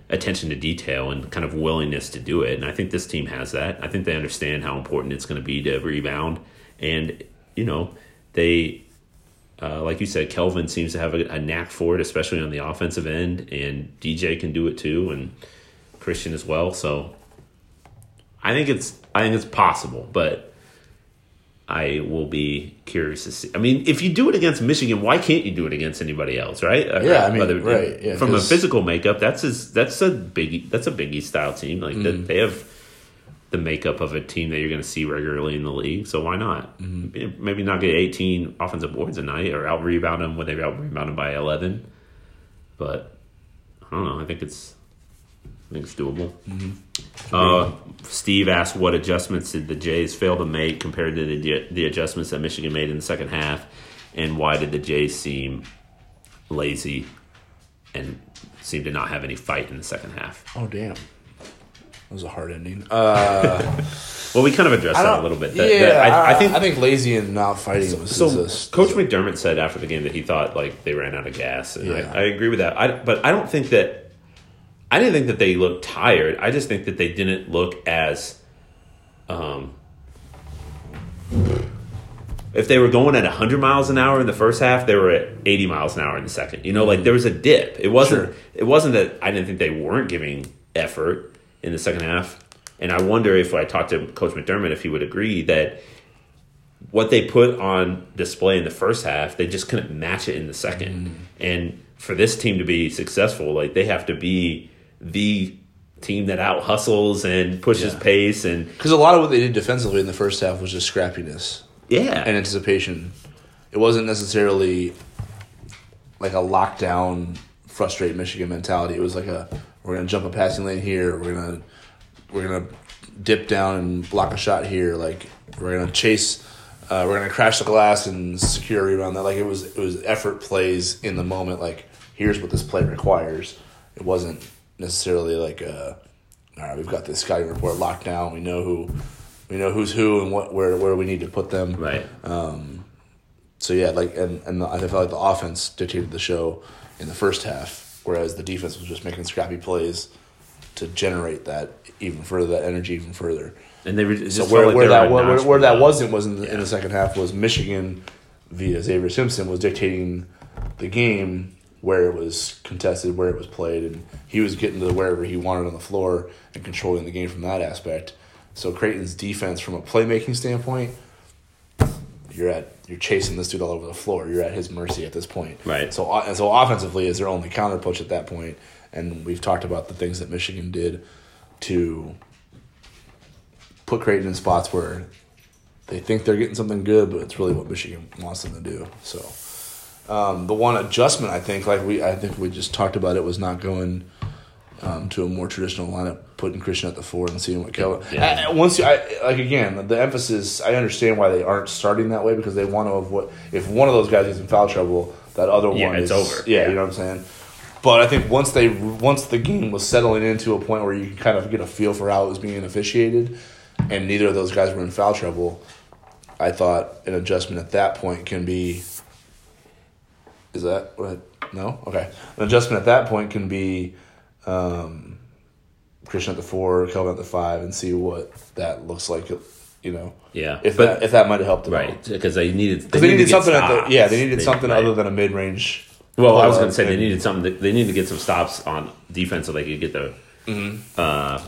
attention to detail and kind of willingness to do it. And I think this team has that. I think they understand how important it's going to be to rebound. And, you know, they, uh, like you said, Kelvin seems to have a, a knack for it, especially on the offensive end. And DJ can do it too, and Christian as well. So I think it's, I think it's possible, but I will be curious to see. I mean, if you do it against Michigan, why can't you do it against anybody else, right? Yeah, I mean, right, yeah, from a physical makeup, that's his, that's a big that's a Biggie style team. Like Mm-hmm. that, they have the makeup of a team that you're going to see regularly in the league. So why not? Mm-hmm. Maybe not get 18 offensive boards a night or out rebound them when they out rebound them by 11. But I don't know. I think it's I think it's doable. Mm-hmm. Uh, Steve asked what adjustments did the Jays fail to make compared to the the adjustments that Michigan made in the second half. and why did the Jays seem lazy and seem to not have any fight in the second half? Oh damn, that was a hard ending. Uh, Well, we kind of addressed that a little bit. yeah, The- the- I, I, I think I think lazy and not fighting was so. a- Coach McDermott said after the game that he thought like they ran out of gas, and Yeah. I, I agree with that. I, but I don't think that I didn't think that they looked tired. I just think that they didn't look as um, if they were going at 100 miles an hour in the first half, they were at 80 miles an hour in the second. You know, like there was a dip. It wasn't Sure. it wasn't that I didn't think they weren't giving effort in the second half. And I wonder if I talked to Coach McDermott if he would agree that what they put on display in the first half, they just couldn't match it in the second. And for this team to be successful, like they have to be the team that out hustles and pushes Yeah. pace and Because a lot of what they did defensively in the first half was just scrappiness yeah. and anticipation. It wasn't necessarily like a lockdown, frustrate Michigan mentality. It was like a we're gonna jump a passing lane here. We're gonna we're gonna dip down and block a shot here. Like we're gonna chase. Uh, we're gonna crash the glass and secure a rebound. That like it was it was effort plays in the moment. Like here's what this play requires. It wasn't necessarily like uh all right, we've got this scouting report locked down. We know who, we know who's who and what where where we need to put them. right. Um, So yeah, like and and I felt like the offense dictated the show in the first half, whereas the defense was just making scrappy plays to generate that even further, that energy even further. And they were just So where, like where that a where, where that wasn't was in the, in the second half was Michigan via Zavier Simpson was dictating the game where it was contested, where it was played, and he was getting to wherever he wanted on the floor and controlling the game from that aspect. So Creighton's defense, from a playmaking standpoint, you're at you're chasing this dude all over the floor. You're at his mercy at this point. Right. So and so offensively is their only counter push at that point, and we've talked about the things that Michigan did to put Creighton in spots where they think they're getting something good, but it's really what Michigan wants them to do. So um, the one adjustment I think, like we I think we just talked about, it was not going um, to a more traditional lineup, putting Christian at the four and seeing what Kelvin. Yeah. I- once you, I, like again, the emphasis. I understand why they aren't starting that way because they want to avoid if one of those guys is in foul trouble, that other Yeah, one it's is over. Yeah, Yeah. you know what I'm saying. But I think once they once the game was settling into a point where you can kind of get a feel for how it was being officiated, and neither of those guys were in foul trouble, I thought an adjustment at that point can be. Is that what? No, okay. An adjustment at that point can be um, Christian at the four, Kelvin at the five, and see what that looks like. You know, Yeah, if but- that if that might have helped them right because they needed because they, needed needed to get something at the yeah they needed something right. other than a mid range. Well, I was going to say they needed something. They needed to get some stops on defense so they could get the Mm-hmm. uh,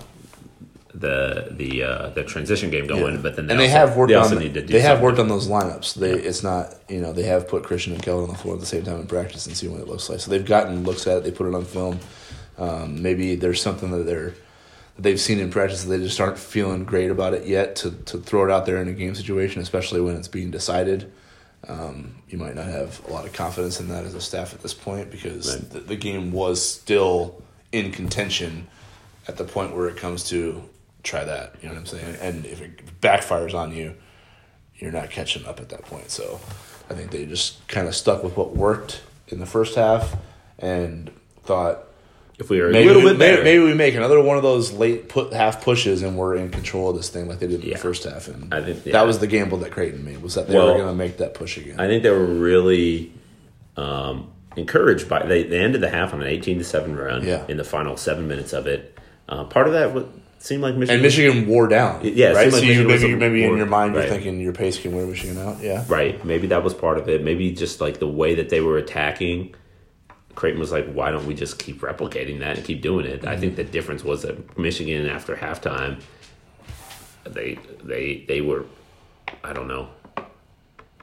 the the uh, the transition game going. But then they and they also, have worked they on also the- need to do they have something. worked on those lineups. They it's not you know they have put Christian and Kelvin on the floor at the same time in practice and see what it looks like. So they've gotten looks at it. They put it on film. Um, maybe there's something that they're that they've seen in practice that they just aren't feeling great about it yet to to throw it out there in a game situation, especially when it's being decided. Um, you might not have a lot of confidence in that as a staff at this point because Right. the, the game was still in contention at the point where it comes to try that. You know what I'm saying? And if it backfires on you, you're not catching up at that point. So I think they just kind of stuck with what worked in the first half and thought If we were a maybe little we, bit maybe, better, maybe we make another one of those late put half pushes and we're in control of this thing like they did in Yeah. the first half. And I think- yeah. that was the gamble that Creighton made was that they Well, were going to make that push again. I think they were really um, encouraged by. They, they ended the half on an eighteen to seven run. Yeah. in the final seven minutes of it. Uh, part of that seemed like Michigan. and Michigan wore down. Yeah, right. seemed like so you, maybe maybe in your mind you're thinking your pace can wear Michigan out. Yeah. Right. Maybe that was part of it. Maybe just like the way that they were attacking. Creighton was like, why don't we just keep replicating that and keep doing it? I think the difference was that Michigan after halftime, they they they were, I don't know,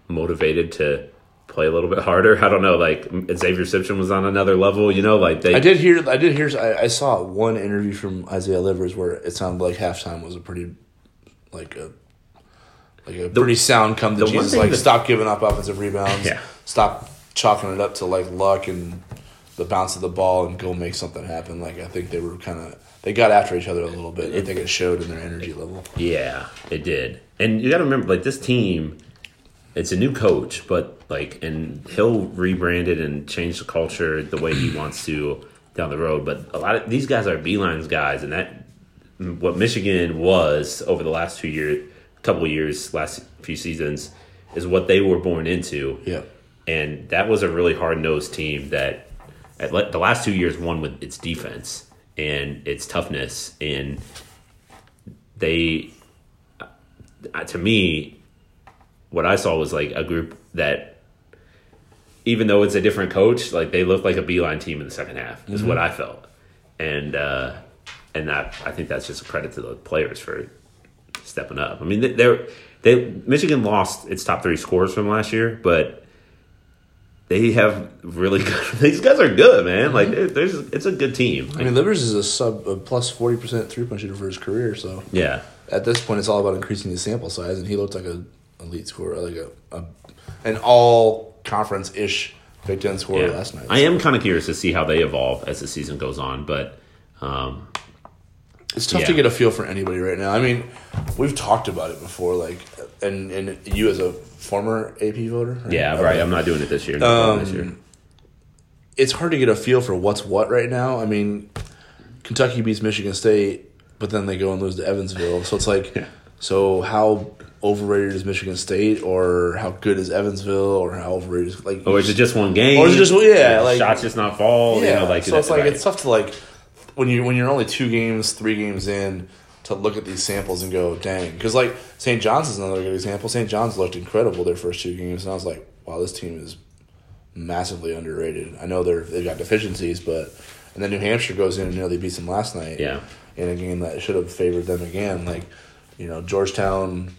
motivated to play a little bit harder. I don't know, like Zavier Simpson was on another level, you know, like they I did hear. I did hear. I, I saw one interview from Isaiah Livers where it sounded like halftime was a pretty, like a, like a pretty sound come to the Jesus. Like that- stop giving up offensive rebounds. Yeah. Stop chalking it up to like luck and the bounce of the ball and go make something happen. Like I think they were kind of they got after each other a little bit. I think it showed in their energy level. Yeah, it did. And you got to remember, like this team, it's a new coach, but like, and he'll rebrand it and change the culture the way he wants to down the road. But a lot of these guys are Beilein's guys, and that what Michigan was over the last two years, couple years, last few seasons, is what they were born into. Yeah. And that was a really hard nosed team that at the last two years won with its defense and its toughness. And they, uh, to me, what I saw was like a group that, even though it's a different coach, like they look like a Beilein team in the second half, is what I felt. And, uh, and that I think that's just a credit to the players for stepping up. I mean, they- they're they Michigan lost its top three scores from last year, but they have really good. These guys are good, man. Like there's, it's a good team. I mean, Livers is a sub a plus forty percent three point shooter for his career. So yeah, at this point, it's all about increasing the sample size, and he looked like a elite scorer, like a, a an all conference ish Big Ten scorer yeah. last night. I am kind of curious to see how they evolve as the season goes on, but um, It's tough Yeah. to get a feel for anybody right now. I mean, we've talked about it before, like, and and you as a former AP voter, right? yeah, Okay. right. I'm not doing it this year. Um, this year. it's hard to get a feel for what's what right now. I mean, Kentucky beats Michigan State, but then they go and lose to Evansville. So it's like, Yeah. so how overrated is Michigan State, or how good is Evansville, or how overrated is like, Or is it just one game? Or is it just- yeah, like- shots just not fall? yeah? you know, like so it's like right. it's tough to like when you when you're only two games, three games in to look at these samples and go, dang, because like St. John's is another good example. St. John's looked incredible their first two games, and I was like, wow, this team is massively underrated. I know they're they've got deficiencies, but and then New Hampshire goes in and nearly beat them last night. Yeah. in a game that should have favored them again. Like, you know, Georgetown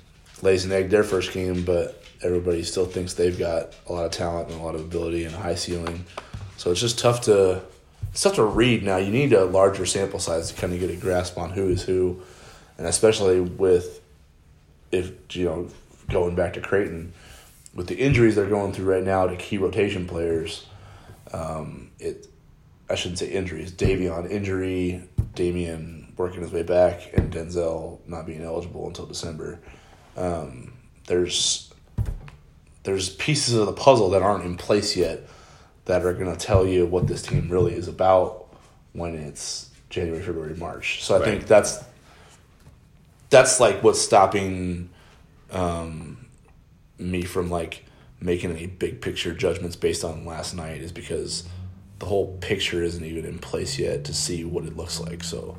lays an egg their first game, but everybody still thinks they've got a lot of talent and a lot of ability and a high ceiling. So it's just tough to it's tough to read now. You need a larger sample size to kind of get a grasp on who is who, and especially with if you know going back to Creighton with the injuries they're going through right now to key rotation players. Um, it I shouldn't say injuries. Davion injury, Damien working his way back, and Denzel not being eligible until December. Um, there's there's pieces of the puzzle that aren't in place yet that are going to tell you what this team really is about when it's January, February, March. So I Right. think that's that's like what's stopping um, me from like making any big picture judgments based on last night is because the whole picture isn't even in place yet to see what it looks like. So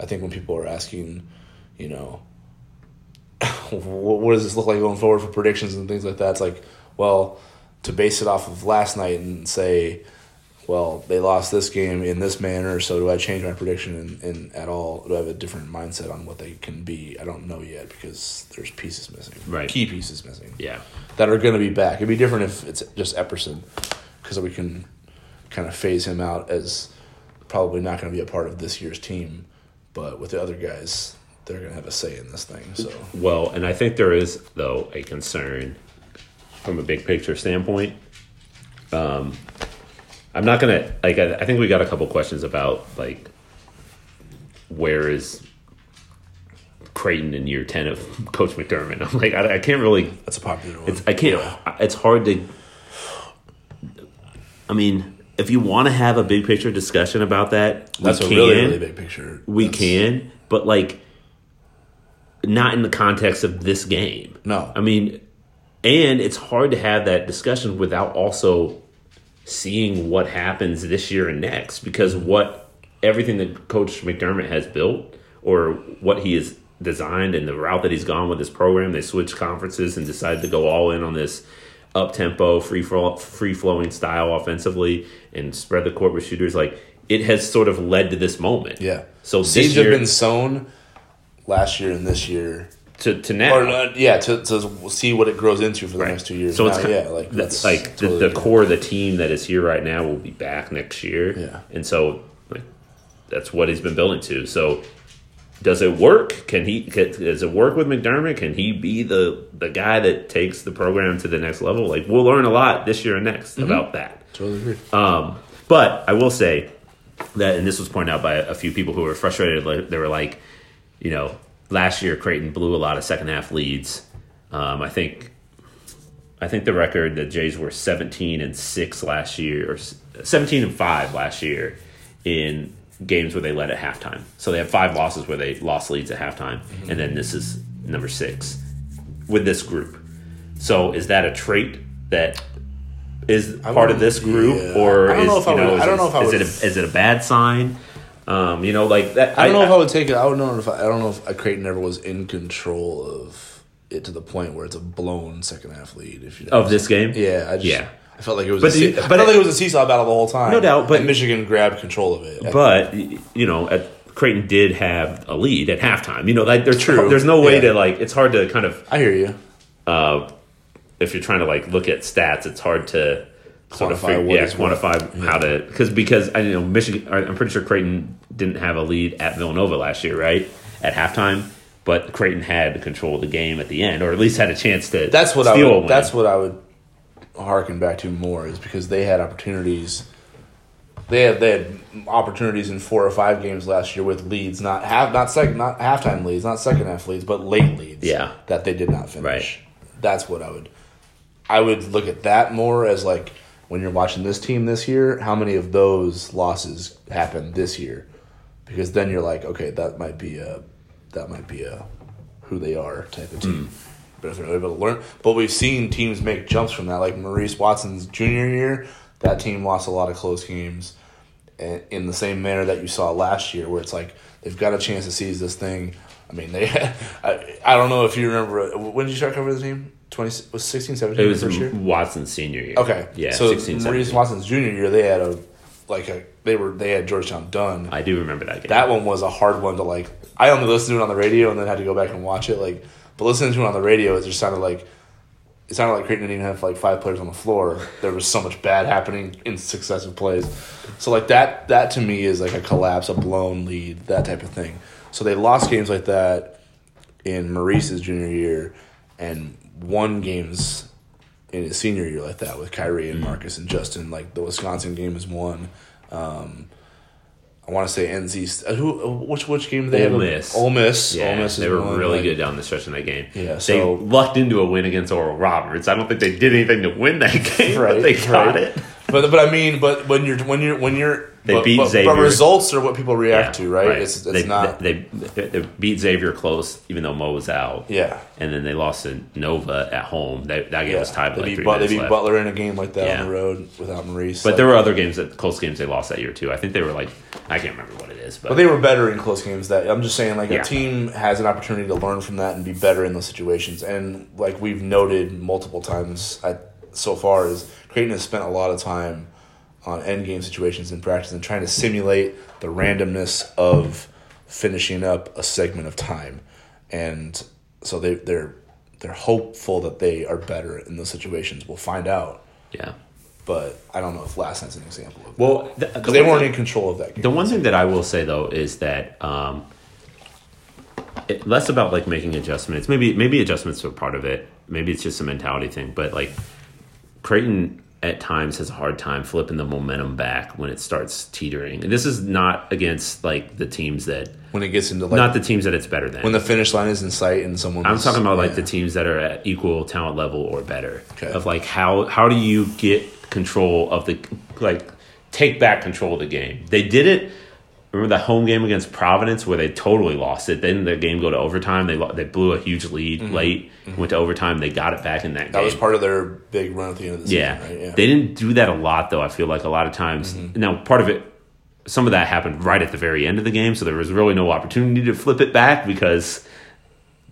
I think when people are asking, you know, what, what does this look like going forward for predictions and things like that, it's like, well, to base it off of last night and say, well, they lost this game in this manner, so do I change my prediction in, in at all? Do I have a different mindset on what they can be? I don't know yet because there's pieces missing, Right. Key pieces missing yeah. that are going to be back. It'd be different if it's just Epperson, because we can kind of phase him out as probably not going to be a part of this year's team. But with the other guys, they're going to have a say in this thing. So Well, and I think there is though a concern from a big picture standpoint. Um, I'm not gonna like. I, I think we got a couple questions about like where is Creighton in year ten of Coach McDermott. I'm like, I, I can't really. that's a popular one. It's I can't. It's hard to. I mean, if you want to have a big picture discussion about that, we that's a really really big picture. we That's- can, but like not in the context of this game. No. I mean, and it's hard to have that discussion without also seeing what happens this year and next because what everything that coach McDermott has built or what he has designed and the route that he's gone with his program, they switched conferences and decided to go all in on this up tempo, free free flowing style offensively and spread the court with shooters like it has sort of led to this moment. Yeah. So seeds year have been sown last year and this year. to to now. Or not, yeah, to, to see what it grows into for the Right. next two years. So it's yeah, like that's that's like totally the, the core of the team that is here right now will be back next year. Yeah. and so like that's what he's been building to. So does it work? Can he? Can, does it work with McDermott? Can he be the the guy that takes the program to the next level? Like we'll learn a lot this year and next Mm-hmm. about that. Totally agree. Um, but I will say that, and this was pointed out by a few people who were frustrated. Like, they were like, you know, last year Creighton blew a lot of second half leads. Um, I think I think the record the Jays were 17 and six last year, or 17 and five last year in games where they led at halftime. So they have five losses where they lost leads at halftime, and then this is number six with this group. So is that a trait that is part of this group, yeah. or I don't is know if you know would- is, I don't know if I is would- it a, is it a bad sign? Um, you know, like that. I don't know if I would take it. I would know if I, I don't know if Creighton ever was in control of it to the point where it's a blown second half lead. If you know of this game. yeah, I just Yeah. I felt like it was. But a, the- I but felt it- like it was a seesaw battle the whole time. No doubt, but- Michigan grabbed control of it. But you know, at, Creighton did have a lead at halftime. You know, like there's True. There's no way Yeah. to like. It's hard to kind of I hear you. uh, if you're trying to like look at stats, it's hard to sort of Quantify figure, what yeah, quantify how to because because I you know Michigan. I'm pretty sure Creighton didn't have a lead at Villanova last year, right? At halftime. But Creighton had control of the game at the end, or at least had a chance to. That's what I would. That's what I would harken back to more is because they had opportunities. They had they had opportunities in four or five games last year with leads, not half, not second, not halftime leads, not second half leads, but late leads. Yeah. that they did not finish. Right. That's what I would. I would look at that more as like when you're watching this team this year, how many of those losses happened this year? Because then you're like, okay, that might be a that might be a who they are type of team. Hmm. But if they're able to learn, but we've seen teams make jumps from that. Like Maurice Watson's junior year, that team lost a lot of close games, in the same manner that you saw last year, where it's like they've got a chance to seize this thing. I mean, they. I, I don't know if you remember when did you start covering the team? Twenty was 16, 17 it was first year. Watson's senior year. Okay, yeah, So 16, Maurice 17. Watson's junior year, they had a like a they were they had Georgetown done. I do remember that game. that one was a hard one to like. I only listened to it on the radio and then had to go back and watch it. Like, but listening to it on the radio, it just sounded like it sounded like Creighton didn't even have like five players on the floor. There was so much bad happening in successive plays. So like that that to me is like a collapse, a blown lead, that type of thing. So they lost games like that in Maurice's junior year, and won games in his senior year like that with Khyri and Marcus and Justin. Like the Wisconsin game is one. Um, I want to say NC. uh, Who? uh, Which which game did they Ole have? Miss. Ole Miss. Yeah, Ole Miss they were one, really like- good down the stretch in that game. Yeah, they so- lucked into a win against Oral Roberts. I don't think they did anything to win that game, Right, but they got right. it. But but I mean, but when you're when you're when you're They but, beat but, Xavier. But results are what people react Yeah, to, right? It's it's they, not. They, they, they beat Xavier close, even though Mo was out. yeah. and then they lost to Nova at home. That, that game Yeah. was tied They like beat, But- they beat left. Butler in a game like that Yeah. on the road without Maurice. But Like- there were other games that close games they lost that year too. I think they were like I can't remember what it is, but, But they were better in close games. That I'm just saying, like a team has an opportunity to learn from that and be better in those situations. And like we've noted multiple times at, so far, is Creighton has spent a lot of time on end game situations in practice and trying to simulate the randomness of finishing up a segment of time. And so they they're they're hopeful that they are better in those situations. We'll find out, yeah. but I don't know if last night's an example of Well, the, because they weren't in control of that game. The one thing that I will say though is that um, it, less about like making adjustments. Maybe maybe adjustments are part of it. Maybe it's just a mentality thing. But like Creighton at times has a hard time flipping the momentum back when it starts teetering. And this is not against like the teams that when it gets into like not the teams that it's better than. when the finish line is in sight and someone I'm talking about like the teams that are at equal talent level or better. Okay. Of like how how do you get control of the like take back control of the game? They did it. Remember the home game against Providence where they totally lost it. Then the game go to overtime. They they blew a huge lead late. Went to overtime. They got it back in that, Mm-hmm. that game. was part of their big run at the end of the yeah. season, right? Yeah. Mm-hmm. They didn't do that a lot though. I feel like a lot of times. Now part of it some of that happened right at the very end of the game, so there was really no opportunity to flip it back because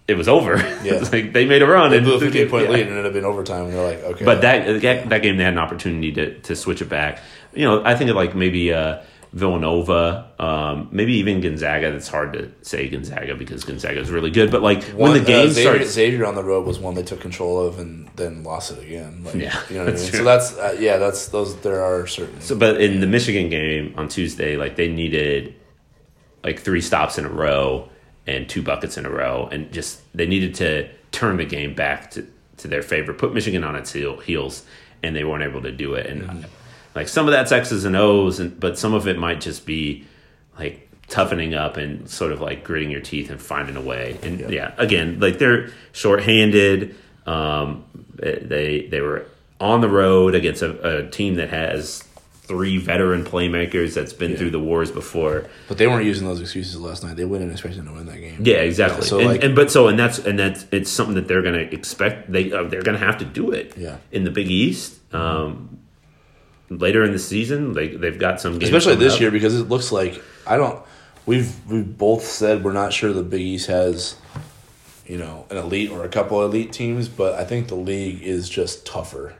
it was over. Yeah. like they made a run they and blew a 15 point yeah. lead and it ended up in overtime and they're like, okay. But that, that that game they had an opportunity to to switch it back. You know, I think of like maybe uh, Villanova, um, maybe even Gonzaga. That's hard to say Gonzaga because Gonzaga is really good. But like one, when the game uh, Xavier, starts, Xavier on the road was one they took control of and then lost it again. Like, Yeah, you know what I mean. true. So that's uh, yeah, that's those. There are certain. So, but in the Michigan game on Tuesday, like they needed like three stops in a row and two buckets in a row, and just they needed to turn the game back to, to their favor, put Michigan on its heel, heels, and they weren't able to do it. And like some of that's X's and O's, and but some of it might just be like toughening up and sort of like gritting your teeth and finding a way. And yeah, again, like they're shorthanded. Um, they they were on the road against a, a team that has three veteran playmakers that's been Yeah. through the wars before. But they weren't using those excuses last night. They went in expecting to win that game. Yeah, exactly. so, and, like- and but so and that's and that's it's something that they're going to expect. They uh, they're going to have to do it. Yeah. In the Big East, um, later in the season, they they've got some games especially this up. year because it looks like I don't. We've we've both said we're not sure the Big East has, you know, an elite or a couple elite teams, but I think the league is just tougher.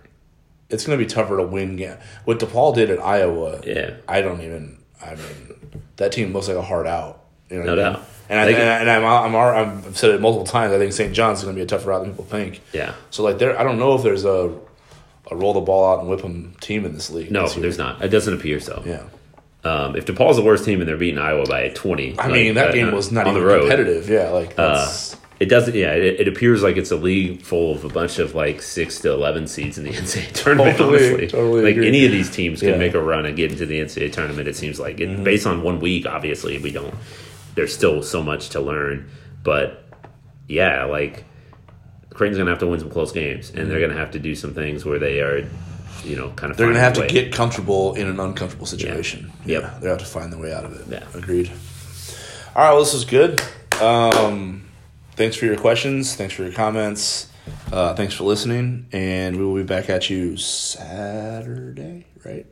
It's going to be tougher to win. Ga- what DePaul did at Iowa, Yeah. I don't even. I mean, that team looks like a hard out. You know No what I mean? doubt. And, I, They and, I, and I'm, I'm, I'm, I've said it multiple times. I think St. John's is going to be a tougher route than people think. Yeah. So like there, I don't know if there's a a roll the ball out and whip 'em team in this league. No, this there's not. It doesn't appear so. Yeah. Um, if DePaul's the worst team and they're beating Iowa by twenty, I like, mean, that uh, game was not on even the road. competitive. Yeah, like Uh, it doesn't. Yeah, it, it appears like it's a league full of a bunch of like six to eleven seeds in the NCAA tournament. Totally, honestly, totally like agree. any of these teams can Yeah. Mm-hmm. make a run and get into the NCAA tournament. It seems like it, based on one week. Obviously, we don't. There's still so much to learn, but yeah, like Creighton's gonna have to win some close games, and they're gonna have to do some things where they are, you know, kind of. They're going to have to get comfortable in an uncomfortable situation. Yeah. Yeah, they have to find their way out of it. Yeah. agreed. All right, well, this was good. Um, thanks for your questions. Thanks for your comments. Uh, thanks for listening, and we will be back at you Saturday, right?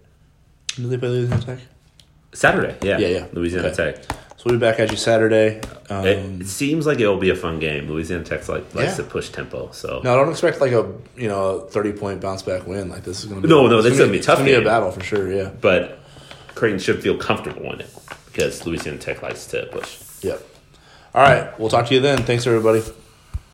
Do they play Louisiana Tech? Saturday. Yeah, Yeah, yeah. Louisiana Okay. Tech. So we'll be back at you Saturday. Um, It, it seems like it'll be a fun game. Louisiana Tech's like likes Yeah. to push tempo, so no, I don't expect like a you know a thirty point bounce back win. Like this is going to be No, no, this is gonna be a it's gonna be a battle for sure. Yeah. but Creighton should feel comfortable in it because Louisiana Tech likes to push. Yep. All right. We'll talk to you then. Thanks, everybody.